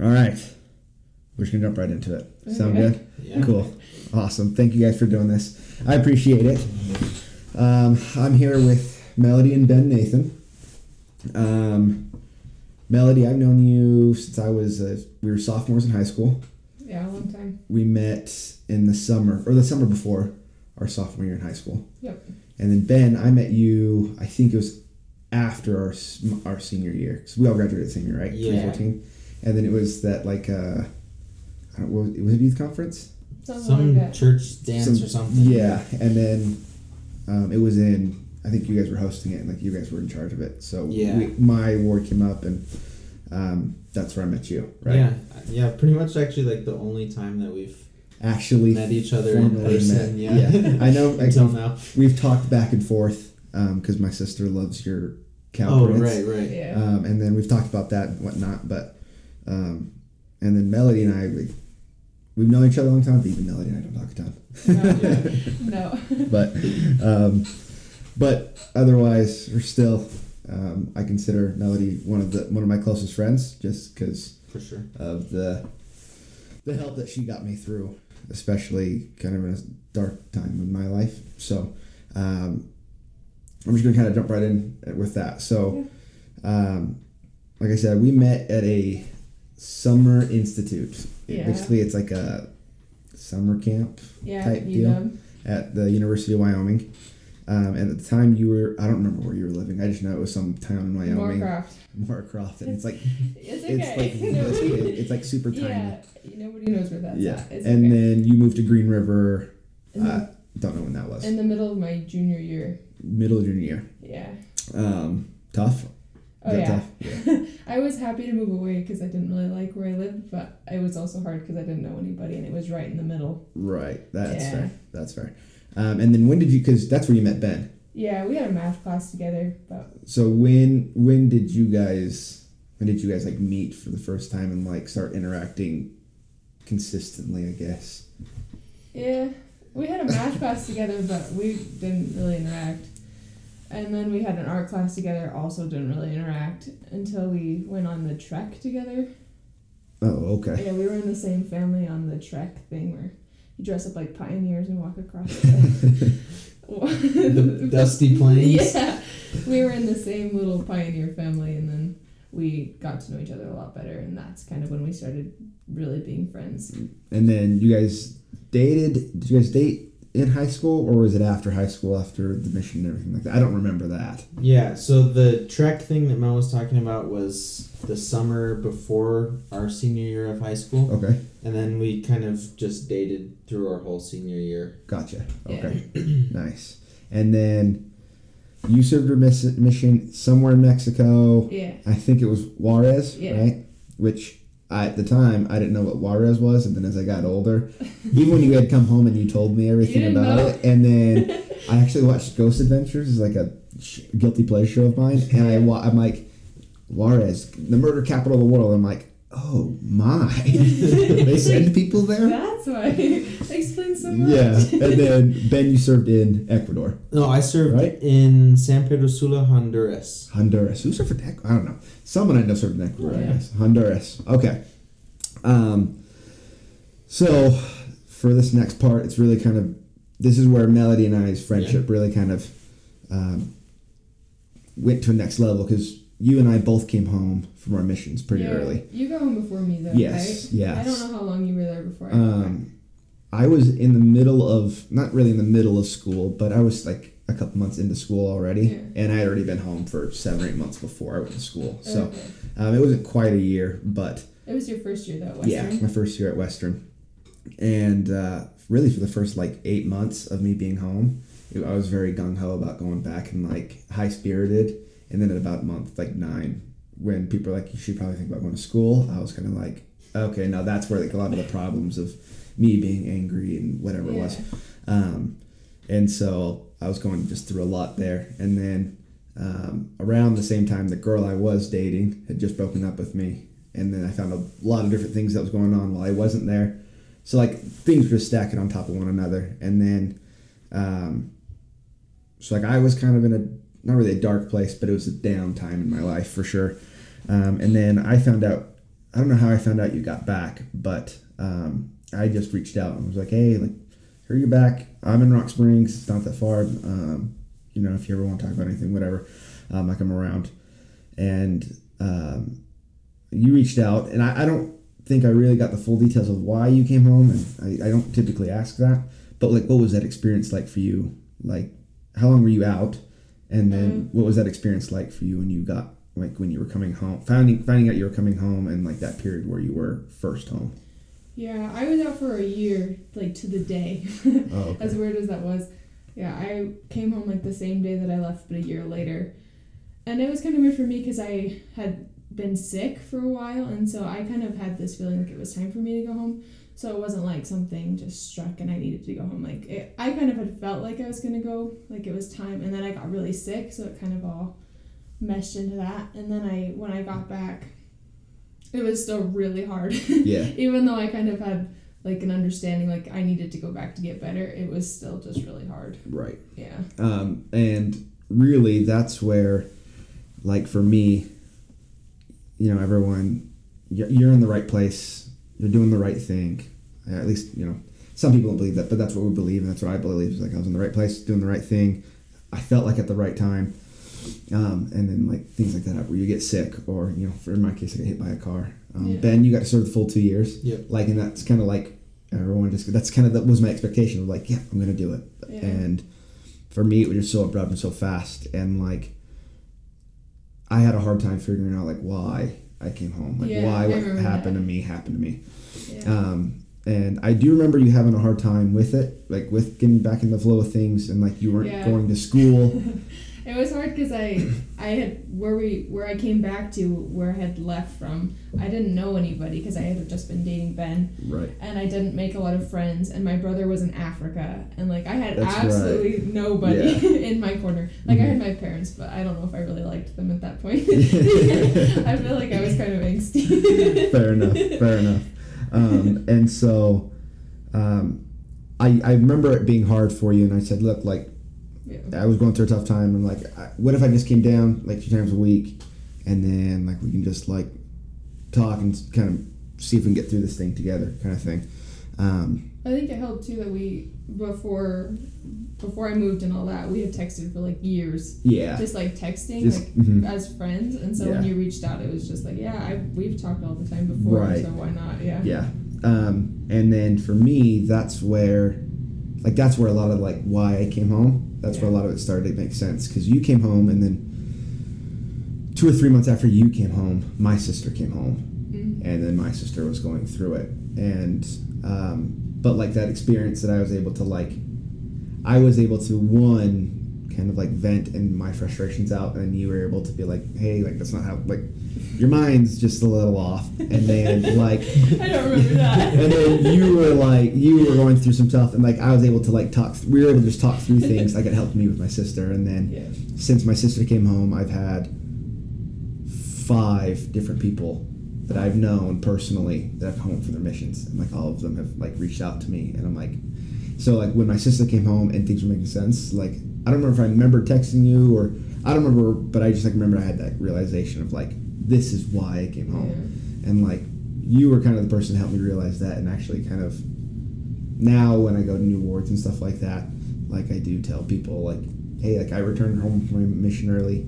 All right. We're just going to jump right into it. Sound Okay. good? Yeah. Cool. Awesome. Thank you guys for doing this. I appreciate it. Um, I'm here with Melody and Ben Nathan. Um, Melody, I've known you since I was, uh, we were sophomores in high school. Yeah, a long time. We met in the summer, or the summer before our sophomore year in high school. Yep. And then Ben, I met you, I think it was after our, our senior year. Because we all graduated senior, right? Yeah. 2014. And then it was that, like, uh, I don't, what was, it was a youth conference? Something Some like church dance Some- or something. Yeah, and then um, it was in. I think you guys were hosting it, and like you guys were in charge of it. So Yeah. we, my award came up, and um, that's where I met you. Right? Yeah, yeah, pretty much actually like the only time that we've Actually, met each other in person. met. Yeah, Yeah. I know, like, now. we've talked back and forth because my sister loves your cow Oh, prints. right, right. Yeah. Um, and then we've talked about that and whatnot, but um, and then Melody and I, we, we've known each other a long time, but even Melody and I don't talk a ton. no. no. but um, but otherwise, we're still. Um, I consider Melody one of the one of my closest friends, just because sure. of the the help that she got me through, especially kind of in a dark time in my life. So um, I'm just gonna kind of jump right in with that. So, um, like I said, we met at a summer institute. Yeah. Basically, it's like a summer camp Yeah, type deal know. at the University of Wyoming. Um, and at the time, you were, I don't remember where you were living. I just know it was some town in Wyoming. Moorcroft. Moorcroft. And it's like, It's it's like, it's, Nobody- it's like super tiny. yeah, nobody knows where that's Yeah. at. It's And okay. then you moved to Green River. the, Uh, don't know when that was. in the middle of my junior year. Middle of junior year. Yeah. Um, tough. Oh yeah. Yeah. I was happy to move away because I didn't really like where I lived, but it was also hard because I didn't know anybody and it was right in the middle. Right. That's Yeah. fair. That's fair. Um, and then when did you? Because that's where you met Ben. Yeah, we had a math class together, but So when when did you guys when did you guys like meet for the first time and like start interacting consistently? I guess. yeah, we had a math class together, but we didn't really interact. And then we had an art class together, also didn't really interact until we went on the trek together. Oh, okay. Yeah, we were in the same family on the trek thing where you dress up like pioneers and walk across the. The dusty plains. Yeah, we were in the same little pioneer family, and then we got to know each other a lot better, and that's kind of when we started really being friends. And then you guys dated. Did you guys date in high school, or was it after high school, after the mission and everything like that? I don't remember that. Yeah, so the trek thing that Mel was talking about was the summer before our senior year of high school, Okay, and then we kind of just dated through our whole senior year. gotcha. Okay, nice. And then you served your miss- mission somewhere in Mexico. Yeah, I think it was Juarez, Yeah. right? Which I, at the time I didn't know what Juarez was, and then as I got older, even when you had come home and you told me everything about know? it, and then I actually watched Ghost Adventures, is like a sh- guilty pleasure of mine, and I wa- I'm like Juarez, the murder capital of the world. I'm like, oh my, they send people there. that's why. That explains so much. Yeah, and then Ben, you served in Ecuador, No, I served Right? in San Pedro Sula, Honduras. Honduras. Who served in Ecuador? I don't know. Someone I know served in Ecuador. I Yeah. guess Honduras. Okay. Um. So, for this next part, it's really kind of this is where Melody and I's friendship really kind of um, went to a next level because you and I both came home from our missions pretty Yeah, early. You got home before me though, Yes, right? yes. I don't know how long you were there before I got back. Um, I was in the middle of not really in the middle of school, but I was like a couple months into school already, Yeah. and I had already been home for seven or eight months before I went to school. So Okay. um, it wasn't quite a year, but It was your first year though, yeah, my first year at Western, and uh, really for the first like eight months of me being home, it- I was very gung ho about going back and like high spirited. And then at about month like nine, when people are like, you should probably think about going to school, I was kind of like, okay, now that's where like a lot of the problems of me being angry and whatever it was. Um, and so I was going just through a lot there. And then um, around the same time, the girl I was dating had just broken up with me. And then I found a lot of different things that was going on while I wasn't there. So like things were stacking on top of one another. And then, um, so like I was kind of in a not really a dark place, but it was a down time in my life for sure. Um, and then I found out I don't know how I found out you got back, but um, I just reached out and was like, hey, like, here you're back. I'm in Rock Springs. It's not that far. Um, you know, if you ever want to talk about anything, whatever, um, like I'm around. And um, you reached out, and I, I don't think I really got the full details of why you came home, and I, I don't typically ask that. But like, what was that experience like for you? Like, how long were you out? And then Mm. what was that experience like for you when you got like when you were coming home, finding finding out you were coming home, and like that period where you were first home? Yeah, I was out for a year, like to the day. Oh, as weird as that was. Yeah, I came home like the same day that I left, but a year later. And it was kind of weird for me because I had been sick for a while, and so I kind of had this feeling like it was time for me to go home. So it wasn't like something just struck and I needed to go home. Like it, I kind of had felt like I was gonna go, like it was time, and then I got really sick, so it kind of all meshed into that. And then I, when I got back, it was still really hard. yeah, Even though I kind of had like an understanding, like I needed to go back to get better, it was still just really hard. right. Yeah. Um, and really, that's where, like for me, you know, everyone, you're in the right place. You're doing the right thing. Uh, At least, you know, some people don't believe that, but that's what we believe, and that's what I believe. Is like I was in the right place, doing the right thing. I felt like at the right time. Um, and then like things like that where you get sick, or you know, for in my case, I get hit by a car. Um, Yeah. Ben, you got to serve the full two years. Yep. Like, and that's kind of like everyone just that's kind of that was my expectation of like, yeah, I'm gonna do it. Yeah. And for me, it was just so abrupt and so fast, and like I had a hard time figuring out like why I came home, like Yeah, why what happened that. to me happened to me. Yeah. Um, and I do remember you having a hard time with it, like with getting back in the flow of things, and like you weren't Yeah. going to school. it was hard because I I had where we where I came back to where I had left from. I didn't know anybody because I had just been dating Ben, right. and I didn't make a lot of friends. And my brother was in Africa, and like I had That's absolutely nobody Yeah. in my corner. Like I Mhm. had my parents, but I don't know if I really liked them at that point. I feel like I was kind of angsty. fair enough. Fair enough. Um, and so, um, I I remember it being hard for you, and I said, look, like Yeah. I was going through a tough time. and like, I, what if I just came down like two times a week, and then like we can just like talk and kind of see if we can get through this thing together, kind of thing. Um, I think it helped too that we before before I moved and all that we had texted for like years, yeah. just like texting Just- like mhm. as friends. And so when you reached out, it was just like, yeah, I we've talked all the time before, Right. so why not? Yeah. Yeah. Um, and then for me, that's where, like, that's where a lot of like why I came home. That's where a lot of it started to make sense because you came home, and then two or three months after you came home, my sister came home, Mhm. and then my sister was going through it, and um, but like that experience that I was able to like, I was able to one kind of like vent and my frustrations out, and you were able to be like, hey, like that's not how like your mind's just a little off, and then like I don't remember that. and then you were like you were going through some stuff and like i was able to like talk we were able to just talk through things like it helped me with my sister and then yeah. since my sister came home i've had five different people that i've known personally that have come home from their missions and like all of them have like reached out to me and i'm like so like when my sister came home and things were making sense like i don't remember if i remember texting you or i don't remember but i just like remember i had that realization of like this is why i came home. And like you were kind of the person to help me realize that and actually kind of now when i go to new wards and stuff like that like i do tell people like hey like i returned home from my mission early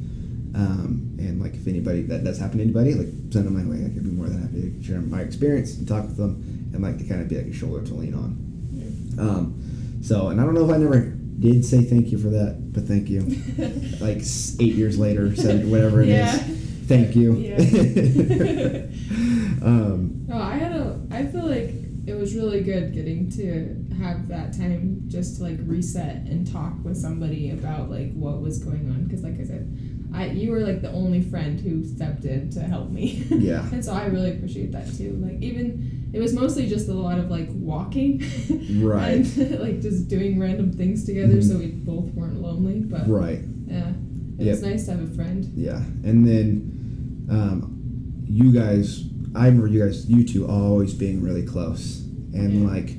um, and like if anybody that does happen to anybody like send them my way. Like i'd be more than happy to share my experience and talk with them and like to kind of be like a shoulder to lean on. Um, so and i don't know if i never did say thank you for that but thank you like eight years later seven, whatever it is. Yeah. thank you Yeah. um, Oh, I had a. I feel like it was really good getting to have that time just to like reset and talk with somebody about like what was going on. Because like I said, I you were like the only friend who stepped in to help me. Yeah. and so I really appreciate that too. Like even it was mostly just a lot of like walking. Right. and like just doing random things together, Mhm. so we both weren't lonely. But right yeah, it was nice to have a friend. Yeah, and then um, you guys, I remember you guys, you two always being really close, and Yeah. like,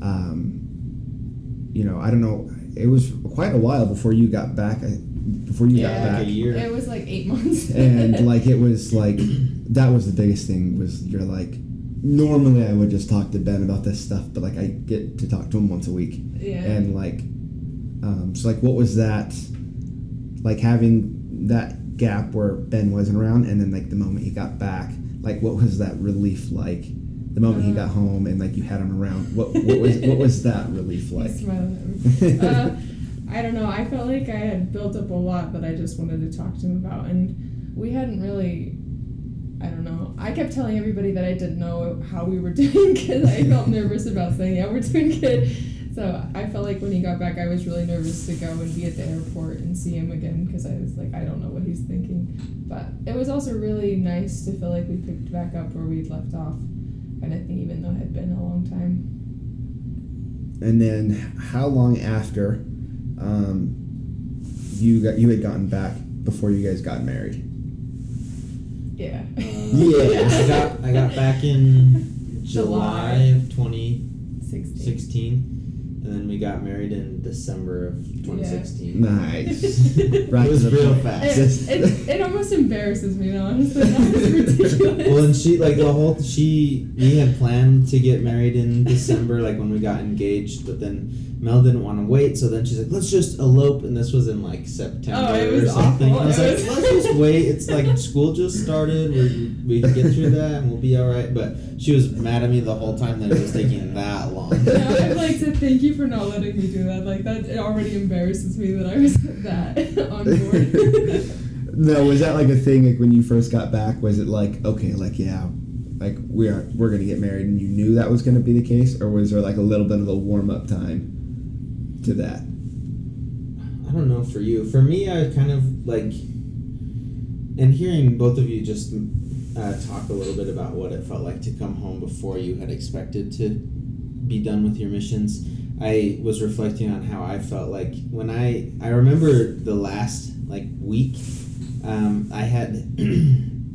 um, you know, I don't know, it was quite a while before you got back. I, before you Yeah. got Like back. a year. It was like eight months. and like it was like that was the biggest thing was you're like normally I would just talk to Ben about this stuff, but like I get to talk to him once a week, yeah. and like um, so like what was that like having that gap where Ben wasn't around, and then like the moment he got back, like what was that relief like? The moment he Uh. got home and like you had him around, what what was what was that relief He's like? smiling uh, I don't know. I felt like I had built up a lot that I just wanted to talk to him about, and we hadn't really. I don't know. I kept telling everybody that I didn't know how we were doing because I felt nervous about saying, "Yeah, we're doing good." So I felt like when he got back, I was really nervous to go and be at the airport and see him again because I was like, I don't know what he's thinking. But it was also really nice to feel like we picked back up where we'd left off, kind of thing, even though it had been a long time. And then how long after um, you got you had gotten back before you guys got married? Yeah. Yeah. I got I got back in July July. of 2016, and then we got married in December of 2016. Nice. It was real point. fast. It, it, it almost embarrasses me now. Honestly, that was ridiculous. Well, and she like the whole she we had planned to get married in December, like when we got engaged, but then Mel didn't want to wait, so then she's like, "Let's just elope," and this was in like oh, September Oh, or something. awful. I was like, "Let's just wait." It's like school just started. We we can get through that, and we'll be all right. But she was mad at me the whole time that it was taking that long. no, I've like said thank you for not letting me do that. Like that, it already embarrasses me that I was that on board. no, was that like a thing like when you first got back? Was it like okay, like yeah, like we are we're gonna get married, and you knew that was gonna be the case, or was there like a little bit of a warm up time to that? I don't know for you. For me, I kind of like, and hearing both of you just uh, talk a little bit about what it felt like to come home before you had expected to be done with your missions. I was reflecting on how I felt like when I I remember the last like week, um, I had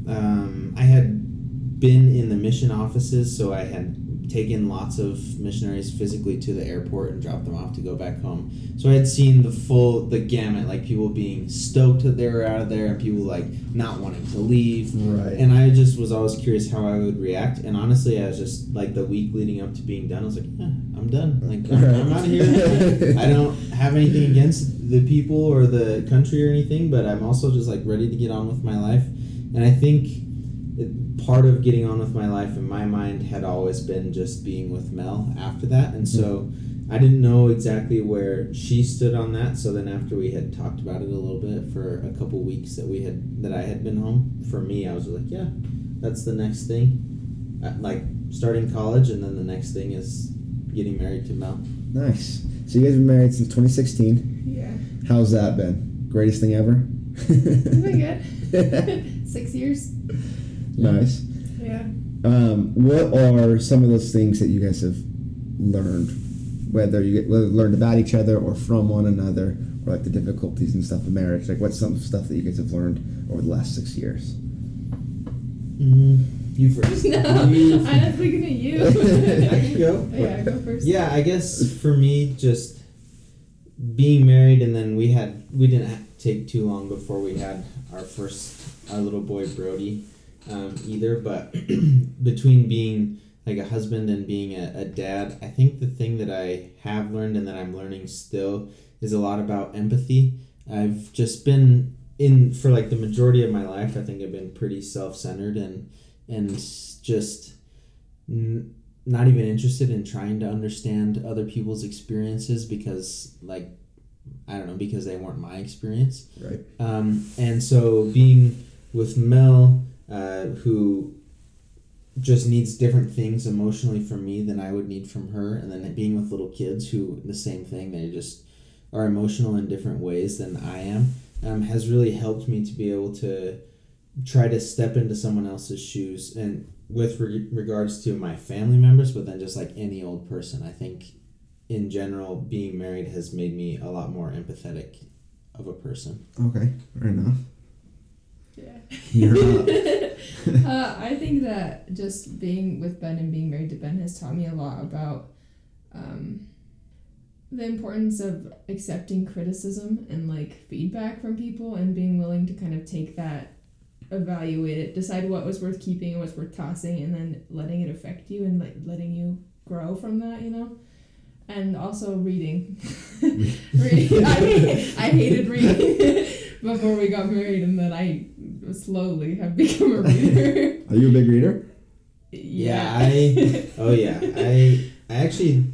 um, I had been in the mission offices, so I had taken lots of missionaries physically to the airport and dropped them off to go back home. So I had seen the full the gamut, like people being stoked that they were out of there and people like not wanting to leave. Right. And I just was always curious how I would react. And honestly, I was just like the week leading up to being done, I was like, yeah, I'm done. Like I'm, I'm out of here. I don't have anything against the people or the country or anything, but I'm also just like ready to get on with my life. And I think part of getting on with my life in my mind had always been just being with Mel after that. And so I didn't know exactly where she stood on that. So then after we had talked about it a little bit for a couple weeks that we had that I had been home, for me I was like, yeah, that's the next thing. Uh, like starting college and then the next thing is getting married to Mel. Nice. So you guys been married since 2016. yeah, How's that been? Greatest thing ever. it's been good. Six years. Nice. Yeah. Um, what are some of those things that you guys have learned, whether you get, whether learned about each other or from one another, or like the difficulties and stuff of marriage? Like, what's some stuff that you guys have learned over the last six years? Mm, you first. No, You- I was thinking of you. I can go. Yeah, go first. Yeah, I guess for me, just being married, and then we had we didn't take too long before we had our first our little boy Brody, um, either. But between being like a husband and being a, a dad, I think the thing that I have learned and that I'm learning still is a lot about empathy. I've just been in for like the majority of my life. I think I've been pretty self centered and and just. N- not even interested in trying to understand other people's experiences because like i don't know because they weren't my experience Right. um, and so being with mel uh, who just needs different things emotionally from me than i would need from her and then being with little kids who the same thing they just are emotional in different ways than i am um, has really helped me to be able to try to step into someone else's shoes and with re- regards to my family members but then just like any old person i think in general being married has made me a lot more empathetic of a person Okay. Fair enough. Yeah. You're uh, I think that just being with Ben and being married to Ben has taught me a lot about um, the importance of accepting criticism and like feedback from people and being willing to kind of take that evaluate it decide what was worth keeping and what's worth tossing and then letting it affect you and like letting you grow from that you know? And also reading. Reading. I, I hated reading before we got married and then i slowly have become a reader. Are you a big reader? Yeah, I- Oh yeah, I I actually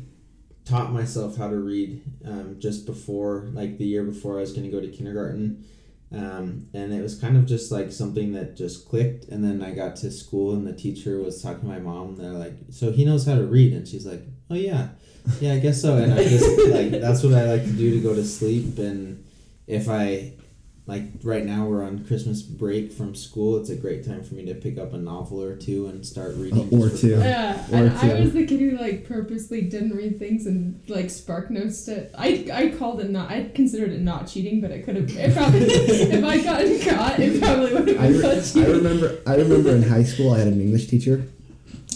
taught myself how to read um, just before, like the year before I was going to go to kindergarten, um, and it was kind of just like something that just clicked. And then I got to school, and the teacher was talking to my mom, and they're like, "So he knows how to read," and she's like, "Oh yeah, yeah, I guess so." And I just like that's what I like to do to go to sleep, and if I like right now we're on Christmas break from school, it's a great time for me to pick up a novel or two and start uh, reading. or two. Yeah, Or and I was the kid who like purposely didn't read things and like spark notes it. I I called it not. I considered it not cheating, but it could have. It probably if I gotten caught, it probably would have I, been re- I remember I remember in high school I had an English teacher.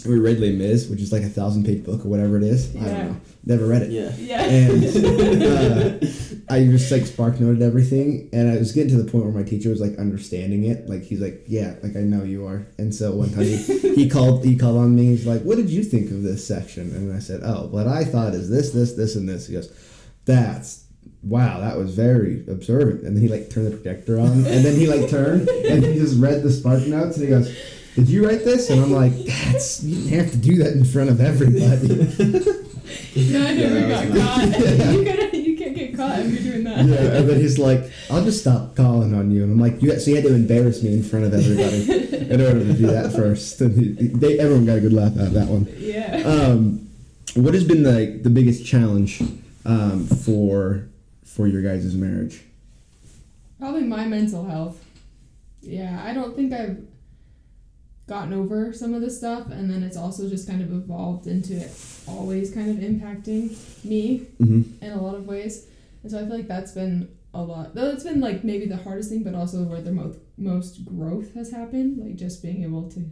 We read Les Mis, which is like a thousand page book or whatever it is. I don't know. Never read it. Yeah. Yeah. And uh, I just like spark noted everything, and I was getting to the point where my teacher was like understanding it. Like he's like, "Yeah, like I know you are." And so one time he, he called he called on me. He's like, "What did you think of this section?" And I said, "Oh, what I thought is this, this, this, and this." He goes, "That's." Wow, that was very observant. And then he like turned the projector on, and then he like turned and he just read the spark notes, and he goes, "Did you write this?" And I'm like, "That's you didn't have to do that in front of everybody." no, I never Yeah, got caught. nice. you gotta, you can't get caught if you're doing that. Yeah, and then he's like, "I'll just stop calling on you," and I'm like, "You so you had to embarrass me in front of everybody in order to do that first. And they, everyone got a good laugh out of that one. Yeah. Um, what has been the the biggest challenge um, for for your guys' marriage? Probably my mental health. Yeah, I don't think I've gotten over some of the stuff, and then it's also just kind of evolved into it always kind of impacting me Mm-hmm. in a lot of ways. And so I feel like that's been a lot. Though it's been like maybe the hardest thing, but also where the most most growth has happened. Like just being able to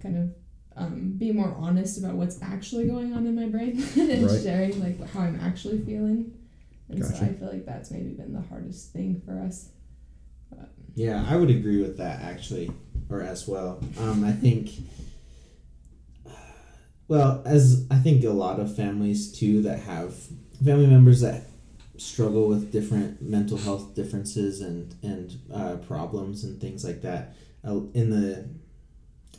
kind of um, be more honest about what's actually going on in my brain and Right. sharing like how I'm actually feeling. And so I feel like that's maybe been the hardest thing for us. Yeah, I would agree with that actually, or as well. Um, I think, well, as I think a lot of families too that have family members that struggle with different mental health differences and and uh, problems and things like that. Uh, in the,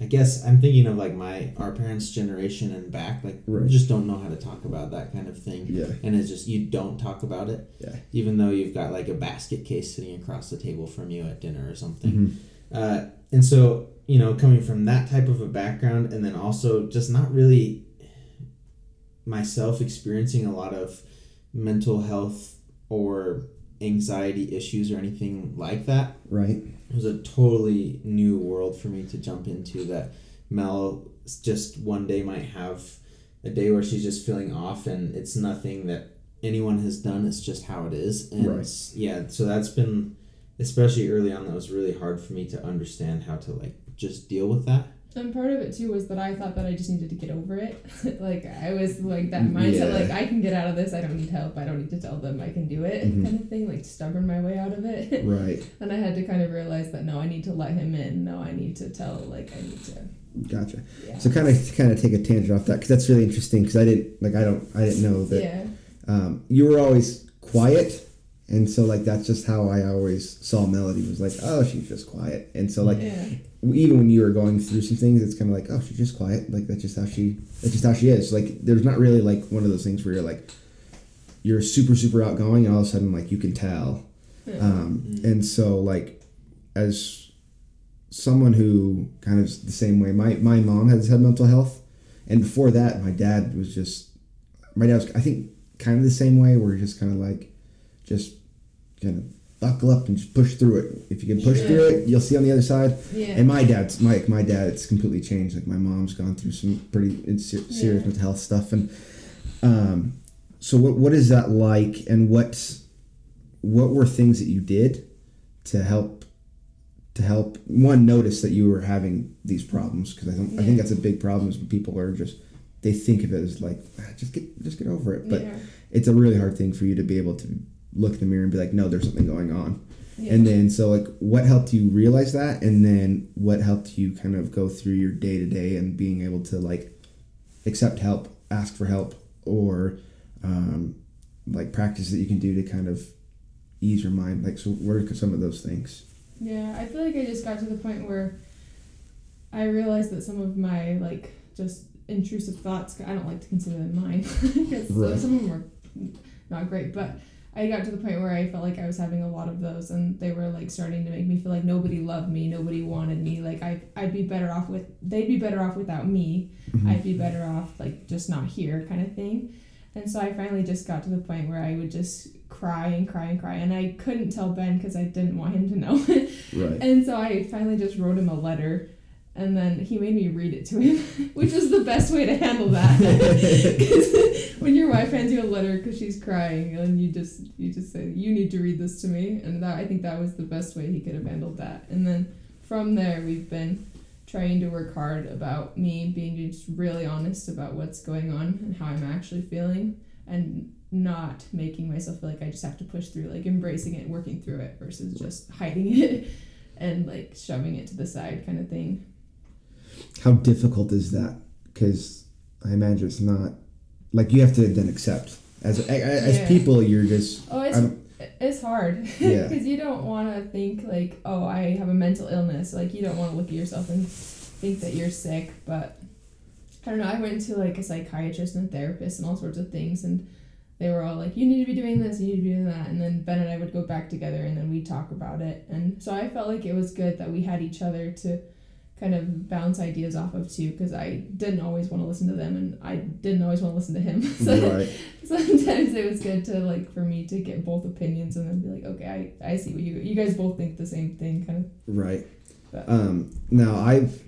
I guess I'm thinking of like my our parents' generation and back, like Right. just don't know how to talk about that kind of thing Yeah. and it's just you don't talk about it Yeah. even though you've got like a basket case sitting across the table from you at dinner or something Mhm. uh, and so you know coming from that type of a background and then also just not really myself experiencing a lot of mental health or anxiety issues or anything like that Right. it was a totally new world for me to jump into that Mel just one day might have a day where she's just feeling off and it's nothing that anyone has done it's just how it is and Right. yeah so that's been especially early on that was really hard for me to understand how to like just deal with that And part of it too was that I thought that I just needed to get over it. like I was like that mindset, Yeah. like I can get out of this. I don't need help. I don't need to tell them I can do it, Mhm. kind of thing. Like stubborn my way out of it. Right. and I had to kind of realize that no, I need to let him in. No, I need to tell. Like I need to. Gotcha. Yeah. So kind of kind of take a tangent off that because that's really interesting because I didn't like I don't I didn't know that yeah. um, you were always quiet and so like that's just how I always saw Melody was like oh she's just quiet and so like yeah. even when you were going through some things it's kind of like oh she's just quiet like that's just how she that's just how she is like there's not really like one of those things where you're like you're super super outgoing and all of a sudden like you can tell Yeah. um, Mm. and so like as someone who kind of the same way my, my mom has had mental health and before that my dad was just my dad was i think kind of the same way where just kind of like just kind of buckle up and just push through it if you can push Sure. through it you'll see on the other side yeah. and my dad's my my dad it's completely changed like my mom's gone through some pretty ser- serious Yeah. mental health stuff and um so what what is that like and what what were things that you did to help to help one notice that you were having these problems because I don't I think that's a big problem is when people are just they think of it as like "Ah, just get just get over it but yeah. it's a really hard thing for you to be able to look in the mirror and be like no there's something going on yeah. and then so like what helped you realize that and then what helped you kind of go through your day to day and being able to like accept help ask for help or um, like practice that you can do to kind of ease your mind like so what are some of those things Yeah, I feel like I just got to the point where I realized that some of my like just intrusive thoughts I don't like to consider them mine because Right. some of them were not great, but I got to the point where I felt like I was having a lot of those and they were like starting to make me feel like nobody loved me, nobody wanted me, like I I'd be better off with they'd be better off without me. Mhm. I'd be better off like just not here kind of thing. And so I finally just got to the point where I would just cry and cry and cry and I couldn't tell Ben because I didn't want him to know. right And so I finally just wrote him a letter, and then he made me read it to him, which was the best way to handle that. 'Cause when your wife hands you a letter because she's crying, and you just you just say you need to read this to me, and that I think that was the best way he could have handled that. And then from there, we've been trying to work hard about me being just really honest about what's going on and how I'm actually feeling, and not making myself feel like I just have to push through, like embracing it, working through it, versus just hiding it and like shoving it to the side kind of thing. How difficult is that because i imagine it's not like you have to then accept as as Yeah. people you're just Oh, it's it's hard Yeah. because you don't want to think like, oh, I have a mental illness. Like you don't want to look at yourself and think that you're sick. But I don't know. I went to like a psychiatrist and therapist and all sorts of things, and they were all like, you need to be doing this, you need to be doing that. And then Ben and I would go back together, and then we would talk about it. And so I felt like it was good that we had each other to kind of bounce ideas off of too because I didn't always want to listen to them and I didn't always want to listen to him. so right. sometimes it was good to like for me to get both opinions and then be like okay i, I see what you you guys both think the same thing kind of right. But- um now i've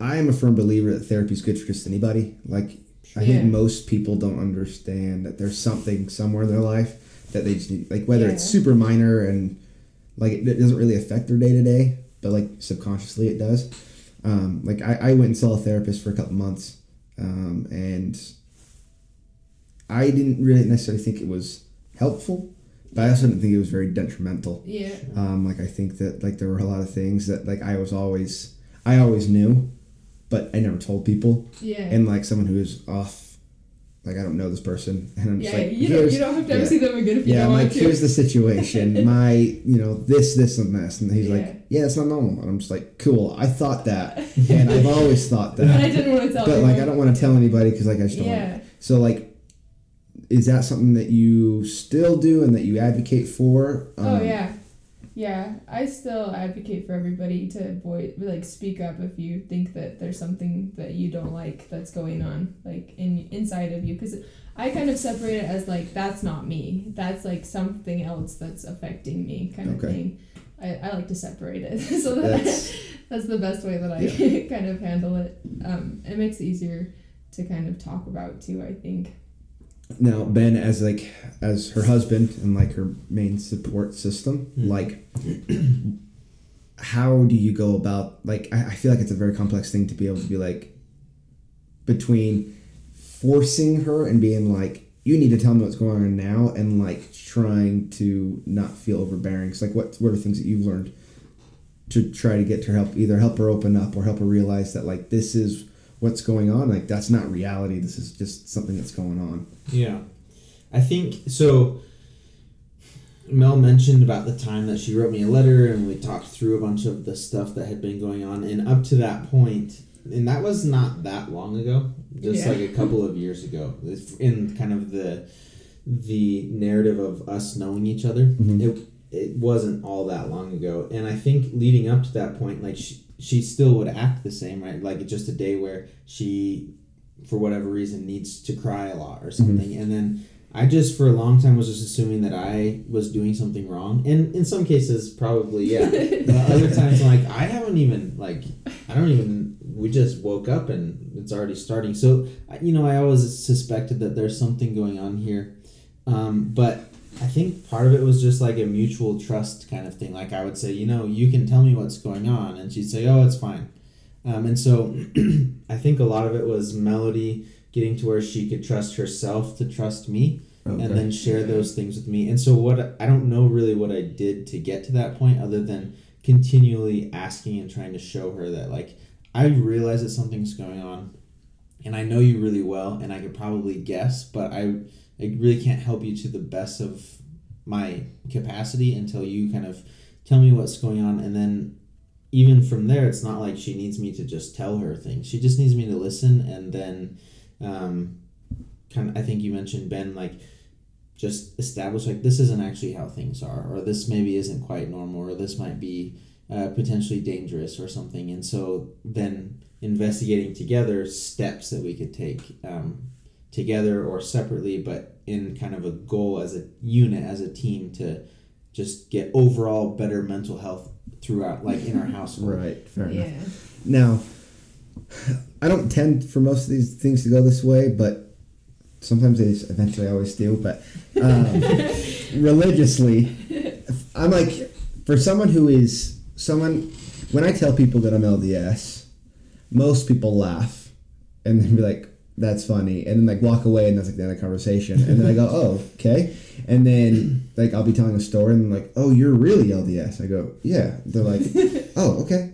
i am a firm believer that therapy is good for just anybody. Like i Yeah. think most people don't understand that there's something somewhere in their life that they just need like whether it's super minor and like it, it doesn't really affect their day to day but like subconsciously it does. Um, like I, I went and saw a therapist for a couple months um, and i didn't really necessarily think it was helpful but i also didn't think it was very detrimental. Yeah. Um, like I think that like there were a lot of things that like I was always I always knew, but I never told people. yeah. And like someone who is off, like I don't know this person, and I'm yeah just like, you, don't, you don't have to ever yeah. see them again if you yeah, don't I'm want like to here's the situation. My you know this this and this, and he's Yeah. like, yeah, it's not normal. And I'm just like, cool. I thought that, and I've always thought but I that, didn't want to tell but anyone. like I don't want to tell anybody because like I just don't. want yeah So like. Is that something that you still do and that you advocate for? oh Um, yeah yeah i still advocate for everybody to avoid like speak up if you think that there's something that you don't like that's going on like in inside of you because i kind of separate it as like that's not me that's like something else that's affecting me kind of Okay. thing I, I like to separate it so that That's that's the best way that I Yeah. kind of handle it. Um, it makes it easier to kind of talk about too. I think. Now ben as like as her husband and like her main support system Hmm. like how do you go about like I, I feel like it's a very complex thing to be able to be like between forcing her and being like you need to tell me what's going on now and like trying to not feel overbearing it's like what what are things that you've learned to try to get to help either help her open up or help her realize that like this is what's going on like that's not reality this is just something that's going on Yeah. I think so. Mel mentioned about the time that she wrote me a letter and we talked through a bunch of the stuff that had been going on. And up to that point, and that was not that long ago, just Yeah. like a couple of years ago, in kind of the the narrative of us knowing each other. Mhm. It, it wasn't all that long ago. And I think leading up to that point, like she, she still would act the same, right? Like it's just a day where she, for whatever reason, needs to cry a lot or something. And then I just, for a long time, was just assuming that I was doing something wrong. And in some cases, probably, yeah. but other times, I'm like, I haven't even, like, I don't even, we just woke up and it's already starting. So, you know, I always suspected that there's something going on here. Um, but I think part of it was just like a mutual trust kind of thing. Like I would say, you know, you can tell me what's going on, and she'd say, oh, it's fine. Um, and so I think a lot of it was Melody getting to where she could trust herself to trust me Okay. and then share those things with me. And so what I don't know really what I did to get to that point other than continually asking and trying to show her that like I realize that something's going on and I know you really well and I could probably guess, but I I really can't help you to the best of my capacity until you kind of tell me what's going on and then even from there it's not like she needs me to just tell her things. She just needs me to listen and then um, kind of I think you mentioned Ben like just establish like this isn't actually how things are or this maybe isn't quite normal or this might be uh, potentially dangerous or something and so then investigating together steps that we could take um, together or separately but in kind of a goal as a unit as a team to just get overall better mental health throughout like in our household Right. Fair enough. Now, I don't tend for most of these things to go this way, but sometimes they eventually always do. But um, religiously, I'm like, for someone who is someone, when I tell people that I'm LDS, most people laugh and then be like, that's funny. And then like walk away and that's like the end of the conversation. And then I go, oh, okay. And then like I'll be telling a story and like, oh, you're really LDS. I go, yeah. They're like, oh, okay.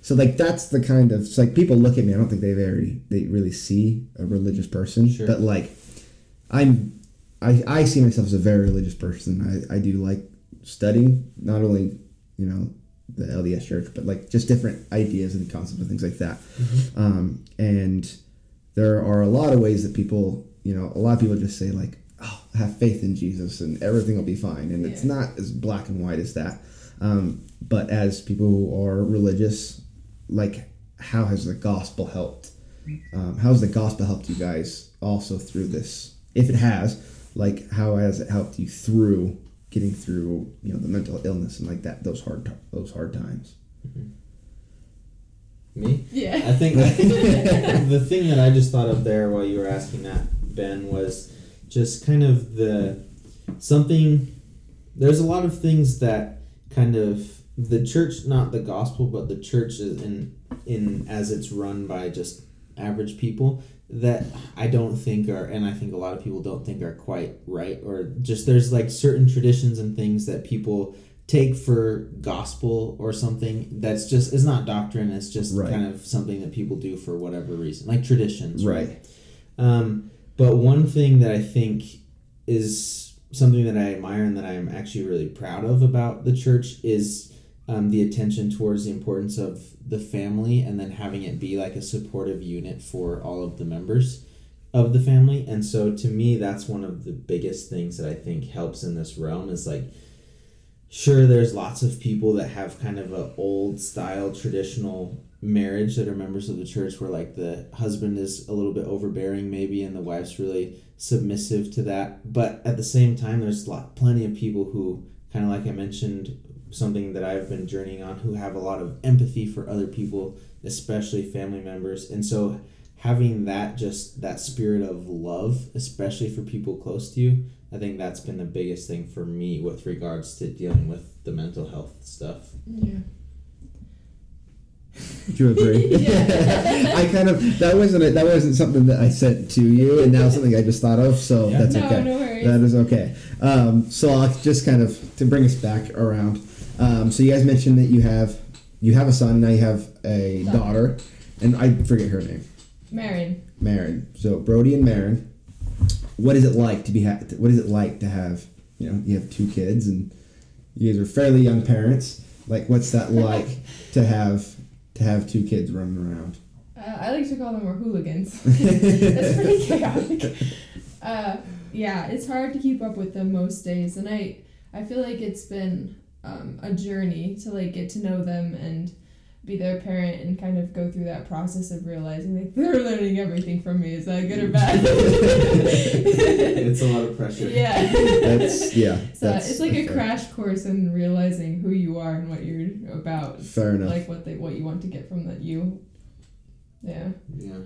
So like that's the kind of it's like people look at me. I don't think they very they really see a religious person, Sure. but like I'm I I see myself as a very religious person. I I do like studying not only you know the LDS church, but like just different ideas and concepts and things like that. Um, and there are a lot of ways that people you know a lot of people just say like oh have faith in Jesus and everything will be fine, and it's not as black and white as that. Um, but as people who are religious, like how has the gospel helped? Um, how has the gospel helped you guys also through this? If it has, like how has it helped you through getting through you know the mental illness and like that those hard those hard times? Me Yeah. I think, the thing that I just thought of there while you were asking that, Ben, was just kind of the something. There's a lot of things that kind of the church, not the gospel, but the church is in in as it's run by just average people that I don't think are, and I think a lot of people don't think are quite right, or just there's like certain traditions and things that people take for gospel or something that's just is not doctrine it's just Right. kind of something that people do for whatever reason like traditions Right. um, but one thing that i think is something that i admire and that i'm actually really proud of about the church is um, the attention towards the importance of the family and then having it be like a supportive unit for all of the members of the family and so to me that's one of the biggest things that i think helps in this realm is like sure there's lots of people that have kind of a old style traditional marriage that are members of the church where like the husband is a little bit overbearing maybe and the wife's really submissive to that. But at the same time there's lot, plenty of people who kind of like i mentioned something that i've been journeying on who have a lot of empathy for other people especially family members. And so having that just that spirit of love especially for people close to you I think that's been the biggest thing for me with regards to dealing with the mental health stuff. Yeah. Do you agree? Yeah. I kind of that wasn't a, that wasn't something that I said to you, and now something I just thought of. So Yeah. that's no, okay. no worries. That is okay. Um, so I'll just kind of to bring us back around. Um, so you guys mentioned that you have you have a son now. You have a Daughter. daughter, and I forget her name. Marin. Marin. So Brody and Marin. What is it like to be? Ha- what is it like to have? You know, you have two kids, and you guys are fairly young parents. Like, what's that like to have to have two kids running around? Uh, I like to call them more hooligans. it's pretty chaotic. Uh, yeah, it's hard to keep up with them most days, and I I feel like it's been um, a journey to like get to know them and be their parent and kind of go through that process of realizing like they're learning everything from me. Is that good or bad? it's a lot of pressure. yeah. That's yeah. So that's it's like a fair. crash course in realizing who you are and what you're about. Fair enough. Like what they what you want to get from that you. Yeah. Yeah.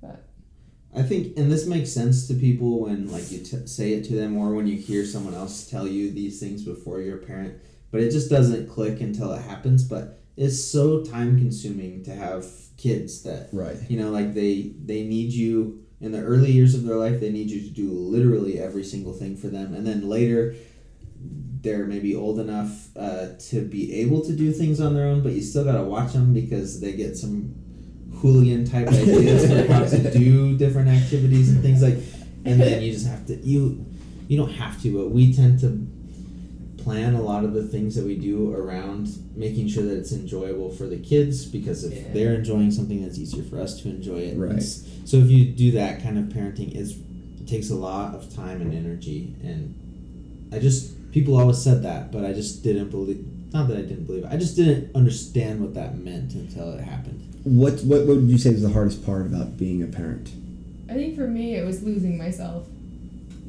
But- I think, and this makes sense to people when like you t- say it to them, or when you hear someone else tell you these things before you're a parent. But it just doesn't click until it happens. But it's so time consuming to have kids that Right. you know like they they need you in the early years of their life they need you to do literally every single thing for them and then later they're maybe old enough uh, to be able to do things on their own but you still got to watch them because they get some hooligan type ideas for how to do different activities and things like and then you just have to you you don't have to but we tend to plan a lot of the things that we do around making sure that it's enjoyable for the kids because if Yeah. they're enjoying something that's easier for us to enjoy it Right. It's- so if you do that kind of parenting it's, it takes a lot of time and energy and i just people always said that but i just didn't believe not that i didn't believe it i just didn't understand what that meant until it happened What what what would you say is the hardest part about being a parent? I think for me it was losing myself.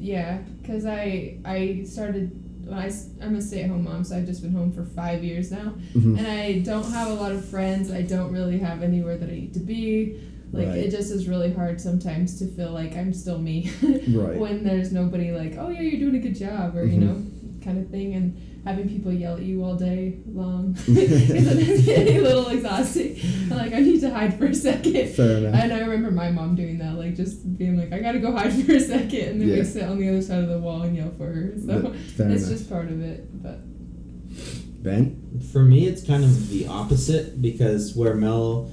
Yeah, because I I started when I I'm a stay at home mom, so I've just been home for five years now, Mhm. and I don't have a lot of friends. I don't really have anywhere that I need to be. Like Right. it just is really hard sometimes to feel like I'm still me Right. when there's nobody like, oh yeah, you're doing a good job, or Mhm. you know, kind of thing, and having people yell at you all day long. is getting a little exhausting. Like, I need to hide for a second. Fair enough. And I remember my mom doing that, like just being like, I gotta go hide for a second, and then Yeah. we sit on the other side of the wall and yell for her. So fair it's enough. just part of it. But Ben. For me, it's kind of the opposite because where Mel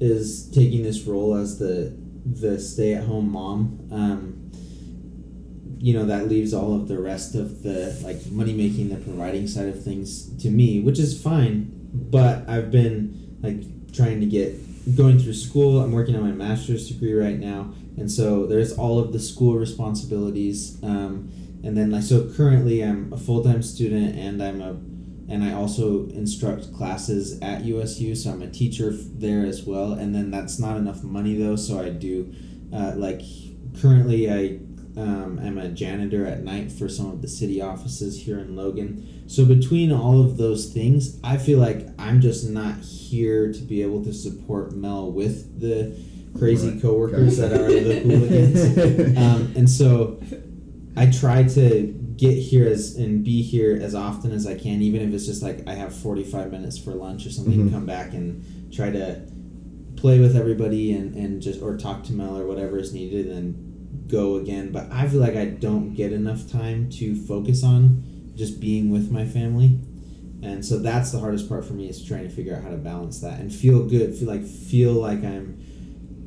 is taking this role as the the stay at home mom, um, you know, that leaves all of the rest of the like money making, the providing side of things to me, which is fine. But I've been like trying to get going through school. I'm working on my master's degree right now, and so there's all of the school responsibilities. Um, and then like so currently I'm a full time student and I'm a and I also instruct classes at USU, so I'm a teacher there as well. And then that's not enough money though, so I do uh, like currently I um, am a janitor at night for some of the city offices here in Logan. So between all of those things, I feel like I'm just not here to be able to support Mel with the crazy Right. coworkers that are the hooligans. um, and so I try to get here as and be here as often as I can, even if it's just like I have forty five minutes for lunch or something. Mhm. Come back and try to play with everybody and, and just or talk to Mel or whatever is needed, and go again. But I feel like I don't get enough time to focus on just being with my family. And so that's the hardest part for me is trying to figure out how to balance that and feel good, feel like feel like I'm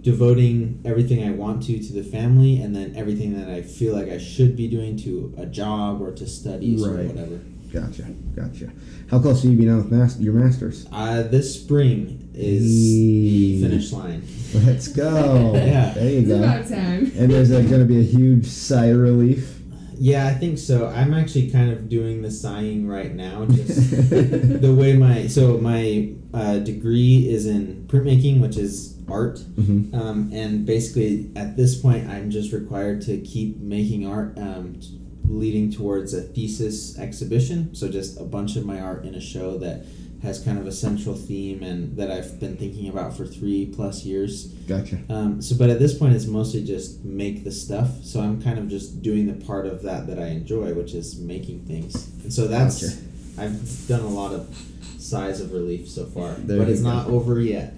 devoting everything I want to to the family and then everything that I feel like I should be doing to a job or to studies or whatever. Gotcha. Gotcha. How close have you been on with mas- your masters? Uh, this spring is the finish line. Let's go. Yeah. There you it's go. about time. And there's going to be a huge sigh of relief. Yeah, I think so. I'm actually kind of doing the sighing right now. Just the way my so my uh, degree is in printmaking, which is art. hmm Um, and basically, at this point, I'm just required to keep making art, um, t- leading towards a thesis exhibition. So, just a bunch of my art in a show that has kind of a central theme and that I've been thinking about for three plus years. Gotcha. Um, so, but at this point, it's mostly just make the stuff. So, I'm kind of just doing the part of that that I enjoy, which is making things. And so, that's Gotcha. I've done a lot of sighs of relief so far, There but it's go. not over yet.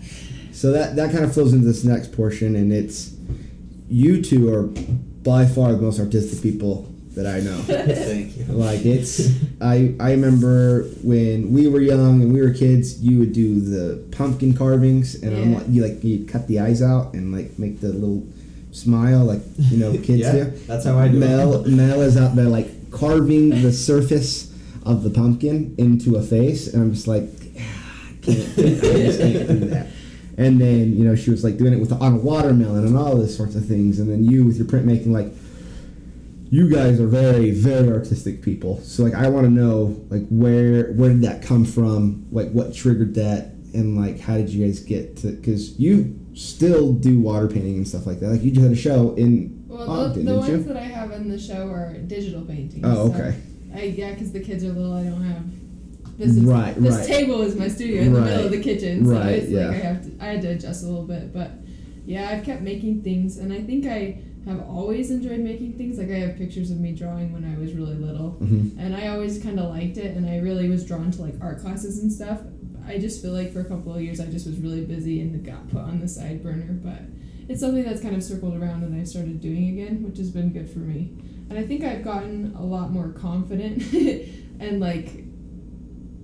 So that that kind of flows into this next portion, and it's you two are by far the most artistic people that I know. Thank you. like it's I I remember when we were young and we were kids, you would do the pumpkin carvings, and I'm like you like you cut the eyes out and like make the little smile like you know kids yeah, do. That's how I do Mel it. Mel is out there like carving the surface of the pumpkin into a face, and I'm just like, "Ah, I can't, do- I just can't do that. And then you know she was like doing it with on a watermelon and all this sorts of things, and then you with your printmaking like. You guys are very, very artistic people. So like, I want to know like where where did that come from? Like, what triggered that, and like, how did you guys get to? Because you still do water painting and stuff like that. Like, you just had a show in Well, Ogden, the, the didn't you? ones that I have in the show are digital paintings. Oh, so okay. I yeah, because the kids are little. I don't have. This is Right, this right. table is my studio in the middle of the kitchen, so right, it's yeah. like I have to. I had to adjust a little bit, but yeah, I've kept making things, and I think I have always enjoyed making things. Like I have pictures of me drawing when I was really little, hmm and I always kind of liked it, and I really was drawn to like art classes and stuff. I just feel like for a couple of years I just was really busy and got put on the side burner. But it's something that's kind of circled around and I started doing again, which has been good for me. And I think I've gotten a lot more confident and like,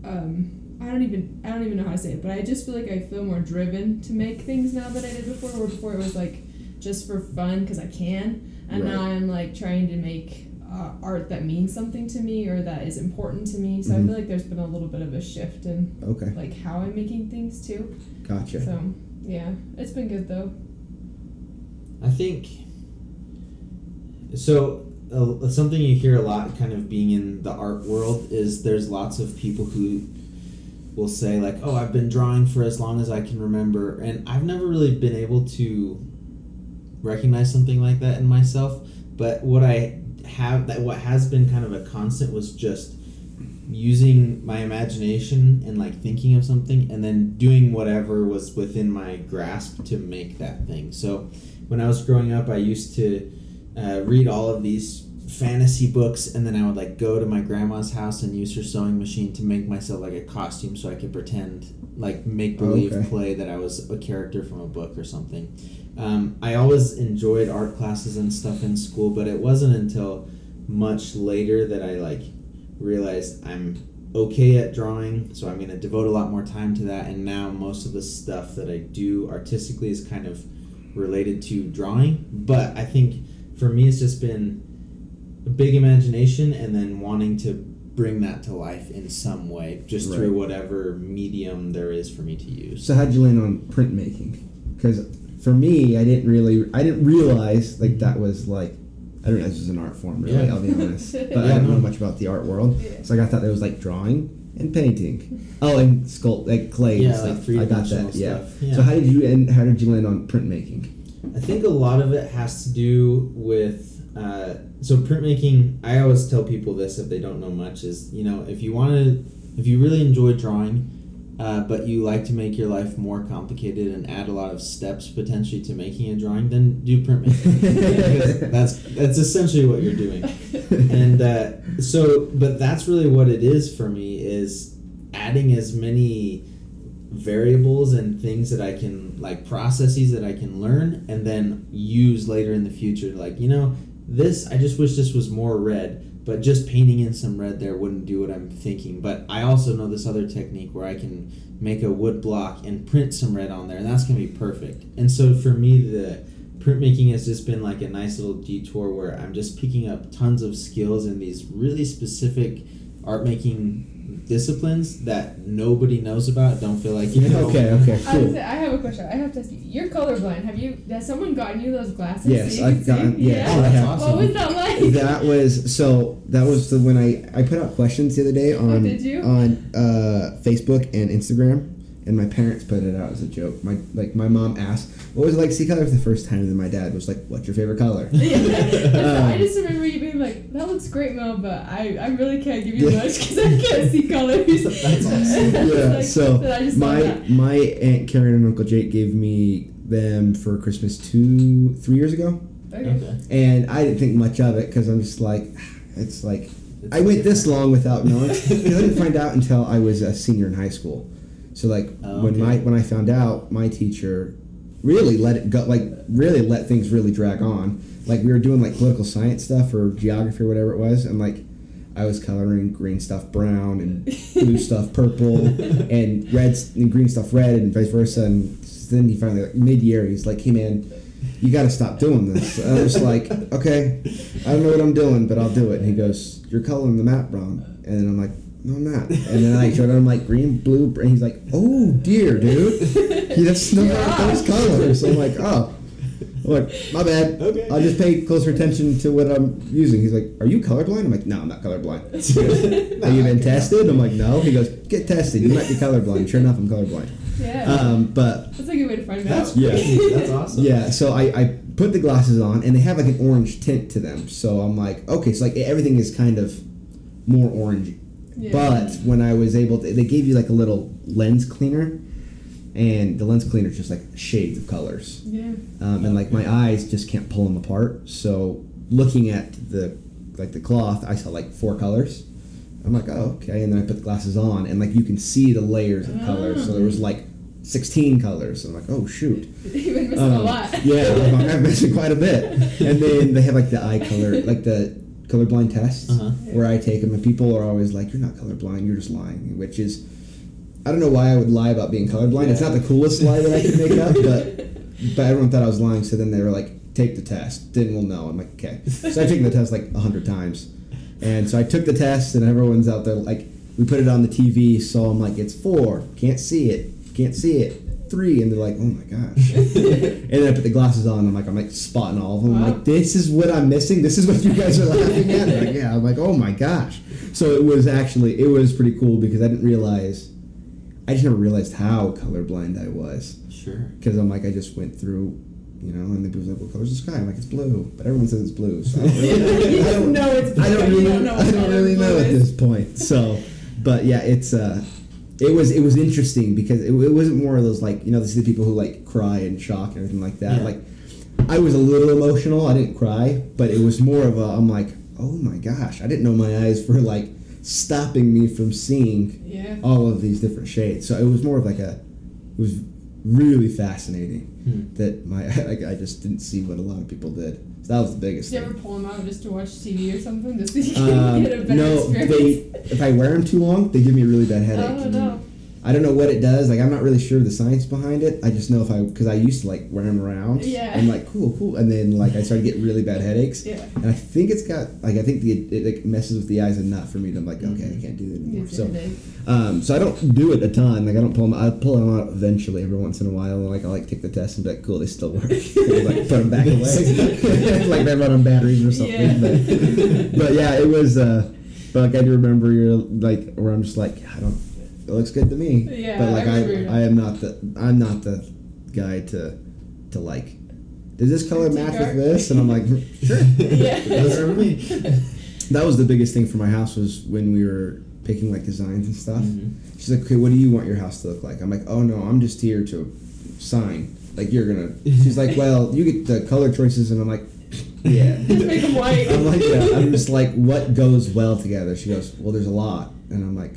um, I don't even I don't even know how to say it, but I just feel like I feel more driven to make things now than I did before. Where before it was like just for fun because I can, and now I'm like trying to make uh, art that means something to me or that is important to me. So Mhm. I feel like there's been a little bit of a shift in Okay, like how I'm making things too. gotcha. So yeah, it's been good though. I think so. Uh, something you hear a lot, kind of being in the art world, is there's lots of people who will say like, "Oh, I've been drawing for as long as I can remember," and I've never really been able to recognize something like that in myself. But what I have that what has been kind of a constant was just using my imagination and like thinking of something and then doing whatever was within my grasp to make that thing. So when I was growing up, I used to uh, read all of these fantasy books and then I would like go to my grandma's house and use her sewing machine to make myself like a costume so I could pretend like make believe Okay. play that I was a character from a book or something. Um, I always enjoyed art classes and stuff in school, but it wasn't until much later that I like realized I'm okay at drawing, so I'm going to devote a lot more time to that. And now most of the stuff that I do artistically is kind of related to drawing. But I think for me, it's just been a big imagination and then wanting to bring that to life in some way, just through whatever medium there is for me to use. So how'd you land on printmaking? Because for me, I didn't really, I didn't realize like that was like, I didn't realize it was an art form. Really, Yeah. I'll be honest. But Yeah, I didn't know much about the art world, Yeah. so I thought that there was like drawing and painting. Oh, and sculpt like clay and Yeah, stuff. like three I got that. Yeah. Yeah. So how did you and how did you land on printmaking? I think a lot of it has to do with uh, so printmaking. I always tell people this if they don't know much is you know if you want to if you really enjoy drawing, uh, but you like to make your life more complicated and add a lot of steps potentially to making a drawing, then do printmaking. That's that's essentially what you're doing. And uh, so, but that's really what it is for me is adding as many variables and things that I can like processes that I can learn and then use later in the future. Like, you know, this I just wish this was more red, but just painting in some red there wouldn't do what I'm thinking. But I also know this other technique where I can make a wood block and print some red on there and that's gonna be perfect. And so for me the printmaking has just been like a nice little detour where I'm just picking up tons of skills in these really specific art making disciplines that nobody knows about. Don't feel like you know. okay. Okay. I, was, Cool. I have a question. I have to ask you. You're colorblind. Have you? Has someone gotten you those glasses? Yes, so I've can see? gotten- yeah, Oh, that's awesome. What was that like? that was so that was the when I I put out questions the other day on Oh, did you? on uh, Facebook and Instagram and my parents put it out as a joke. My like my mom asked, "What was it like to see color for the first time?" And then my dad was like, "What's your favorite color?" yeah. I Um, just remember you being like, "That looks great, Mel, but I, I really can't give you much because I can't see colors." That's awesome. yeah. Like, so but I just love my my aunt Karen and Uncle Jake gave me them for Christmas two three years ago, Okay. Okay. and I didn't think much of it because I'm just like, it's like I went this long without knowing. 'Cause I didn't find out until I was a senior in high school. So like Oh, when okay. my when I found out, my teacher really let it go. Like really let things really drag on. Like we were doing like political science stuff or geography or whatever it was, and like I was coloring green stuff brown and blue stuff purple and red and green stuff red and vice versa. And then he finally like mid year he's like, "Hey man, you got to stop doing this." And I was like, "Okay, I don't know what I'm doing, but I'll do it." And he goes, "You're coloring the map wrong." And then I'm like, "No, I'm not." And then I showed him like green, blue, and he's like, "Oh dear, dude, he, that's not Yeah. those colors." So I'm like, "Oh." I'm like, my bad. Okay. I'll just pay closer attention to what I'm using. He's like, Are you colorblind? I'm like, No, I'm not colorblind. He goes, Have you been tested? I'm like, No. He goes, Get tested. You might be colorblind. Sure enough, I'm colorblind. Yeah. Um, but That's a good way to find That's out. Yeah. That's awesome. yeah, so I, I put the glasses on and they have like an orange tint to them. So I'm like, okay, so like everything is kind of more orange. Yeah. But when I was able to, they gave you like a little lens cleaner, and the lens cleaner is just like shades of colors. Yeah. Um, and like my eyes just can't pull them apart. So looking at the like the cloth, I saw like four colors, I'm like, oh, okay. And then I put the glasses on, and like you can see the layers of colors. So there was like 16 colors. I'm like, oh shoot. You've been missing a Um, lot. Yeah, like, I'm missing quite a bit. And then they have like the eye color, like the colorblind tests Uh-huh. where I take them, and people are always like, "You're not colorblind. You're just lying," which is, I don't know why I would lie about being colorblind. It's not the coolest lie that I could make up, but but everyone thought I was lying. So then they were like, "Take the test." Then we'll know. I'm like, okay. So I've taken the test like a hundred times, and so I took the test, and everyone's out there like, we put it on the TV, so I'm like, it's four, can't see it, can't see it. Three, and they're like, oh my gosh. and then I put the glasses on. I'm like, I'm like spotting all of them. I'm Wow. like, this is what I'm missing. This is what you guys are laughing at. Like, yeah. I'm like, oh my gosh. So it was actually it was pretty cool because I didn't realize, I just never realized how colorblind I was Sure. because I'm like I just went through. You know, and the people's like, "What color's the sky?" I'm like, "It's blue," but everyone says it's blue. So I don't really, You I don't, know it's blue, I don't really, don't know I don't really know at this point. So, but yeah, it's uh, it was it was interesting because it, it wasn't more of those like you know this is the people who like cry and shock and everything like that. Yeah. Like, I was a little emotional. I didn't cry, but it was more of a I'm like, oh my gosh, I didn't know my eyes were like stopping me from seeing Yeah. all of these different shades. So it was more of like a, it was really fascinating Hmm. that my like I just didn't see what a lot of people did. That was the biggest Did you ever pull them out just to watch TV or something just so you can Um, get a better no, experience? they if I wear them too long, they give me a really bad headache. oh no. I don't know what it does. Like I'm not really sure of the science behind it. I just know if I because I used to like wear them around. Yeah. I'm like cool, cool, and then like I started getting really bad headaches. Yeah. And I think it's got like I think the it like messes with the eyes enough for me to I'm like okay I can't do it anymore. Gives you So um, so I don't do it a ton. Like I don't pull them. I pull them out eventually every once in a while. And like I like take the test and be like, cool, they still work. And, like put them back away, like they run on batteries or something. Yeah. But, but yeah, it was. Uh, but like I do remember you're like where I'm just like I don't. It looks good to me. Yeah, But like I I. I am not the I'm not the guy to to like. Does this color match dark. with this? And I'm like, sure. Yeah. Those are me. That was the biggest thing for my house was when we were picking like designs and stuff. Mhm. She's like, okay, what do you want your house to look like? I'm like, oh no, I'm just here to sign. Like you're gonna. She's like, well, you get the color choices, and I'm like, yeah. Just make them white. I'm like, yeah. I'm just like, what goes well together? She goes, well, there's a lot, and I'm like,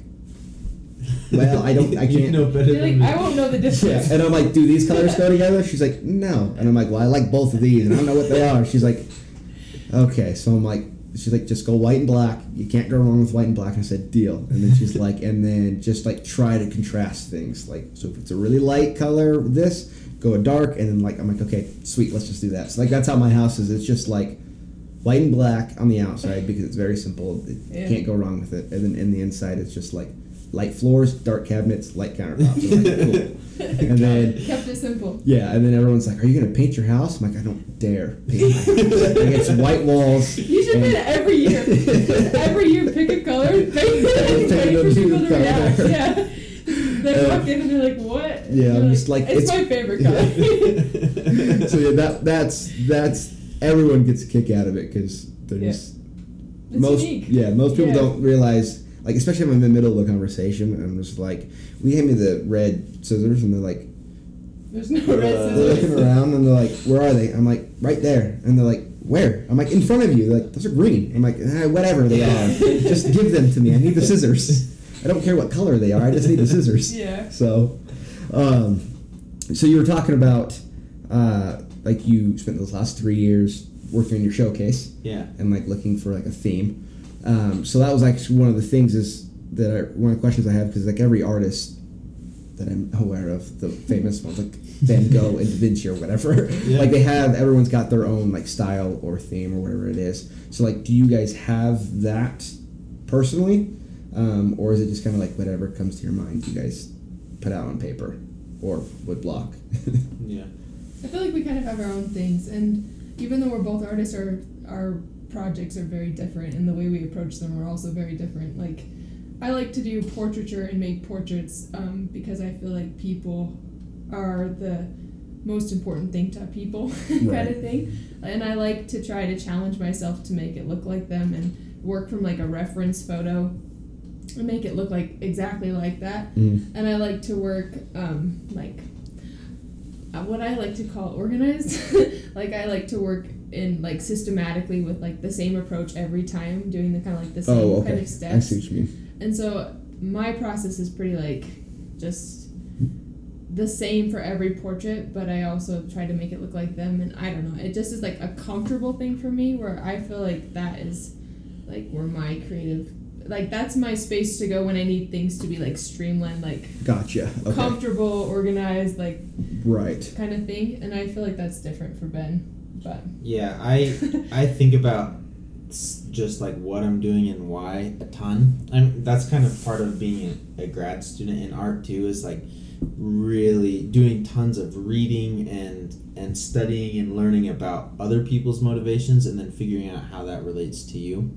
well, I don't, I can't. know better than like, me. I won't know the difference. Yeah, difference. and I'm like, do these colors go together? She's like, no, and I'm like, well, I like both of these, and I don't know what they are. She's like, okay, so I'm like, she's like, just go white and black. You can't go wrong with white and black. I said, deal. And then she's like, and then just like try to contrast things. Like, so if it's a really light color, this go a dark, and then like I'm like, okay, sweet, let's just do that. So like that's how my house is. It's just like white and black on the outside because it's very simple. It, Yeah. Can't go wrong with it. And then in the inside, it's just like light floors, dark cabinets, light countertops. Like, cool. And then Kept it simple. yeah, and then everyone's like, "Are you gonna paint your house?" I'm like, "I don't dare paint my house. like, it's white walls." You should paint it every year. every year, pick a color, paint it, and Paint wait for people to react. Yeah. They walk in and they're like, "What?" Yeah, I'm just like, "It's, it's- my favorite color." so yeah, that that's that's everyone gets a kick out of it because they're Yeah. just It's most unique. yeah most people Yeah. don't realize like especially if I'm in the middle of a conversation and I'm just like, "We hand me the red scissors," and they're like, There's no Uh, red they're looking around and they're like, "Where are they?" I'm like, "Right there," and they're like, "Where?" I'm like, "In front of you." They're like, "Those are green." I'm like, eh, "Whatever they are, just give them to me. I need the scissors. I don't care what color they are. I just need the scissors." Yeah. So, um, so you were talking about uh, like you spent those last three years working on your showcase Yeah. and like looking for like a theme. Um, so that was like one of the things is that I, one of the questions I have because like every artist that I'm aware of, the famous ones like Van Gogh and Da Vinci or whatever, Yeah. like they have everyone's got their own like style or theme or whatever it is. So like, do you guys have that personally, um, or is it just kind of like whatever comes to your mind? You guys put out on paper or wood block. Yeah. I feel like we kind of have our own things, and even though we're both artists, our our projects are very different, and the way we approach them are also very different. Like, I like to do portraiture and make portraits um, because I feel like people are the most important thing to people, kind Right. of thing. And I like to try to challenge myself to make it look like them and work from like a reference photo and make it look like exactly like that Mm. and I like to work um, like uh, what I like to call organized. like I like to work in like systematically with like the same approach every time, doing the kind of like the same Oh, okay. kind of I see what you mean. And so my process is pretty like just the same for every portrait, but I also try to make it look like them. And I don't know, it just is like a comfortable thing for me where I feel like that is like where my creative, like that's my space to go when I need things to be like streamlined, like Gotcha. Okay. comfortable, organized, like right. kind of thing. And I feel like that's different for Ben. But Yeah, I I think about just like what I'm doing and why a ton. I'm that's kind of part of being a, a grad student in art too. Is like really doing tons of reading and and studying and learning about other people's motivations and then figuring out how that relates to you.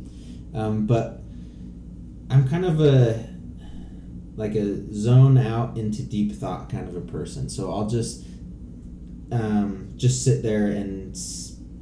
Um, but I'm kind of a like a zone out into deep thought kind of a person. So I'll just um, just sit there and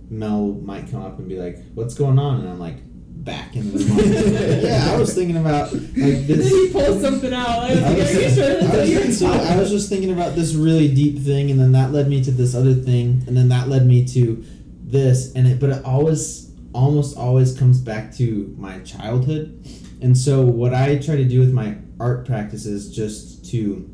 Mel might come up and be like, "What's going on?" And I'm like, "Back in the room." yeah, I was thinking about like then this. he pulls something out. I was I like, was, you sure that's I was- so I was just thinking about this really deep thing, and then that led me to this other thing, and then that led me to this, and it. But it always, almost always comes back to my childhood, and so what I try to do with my art practice is just to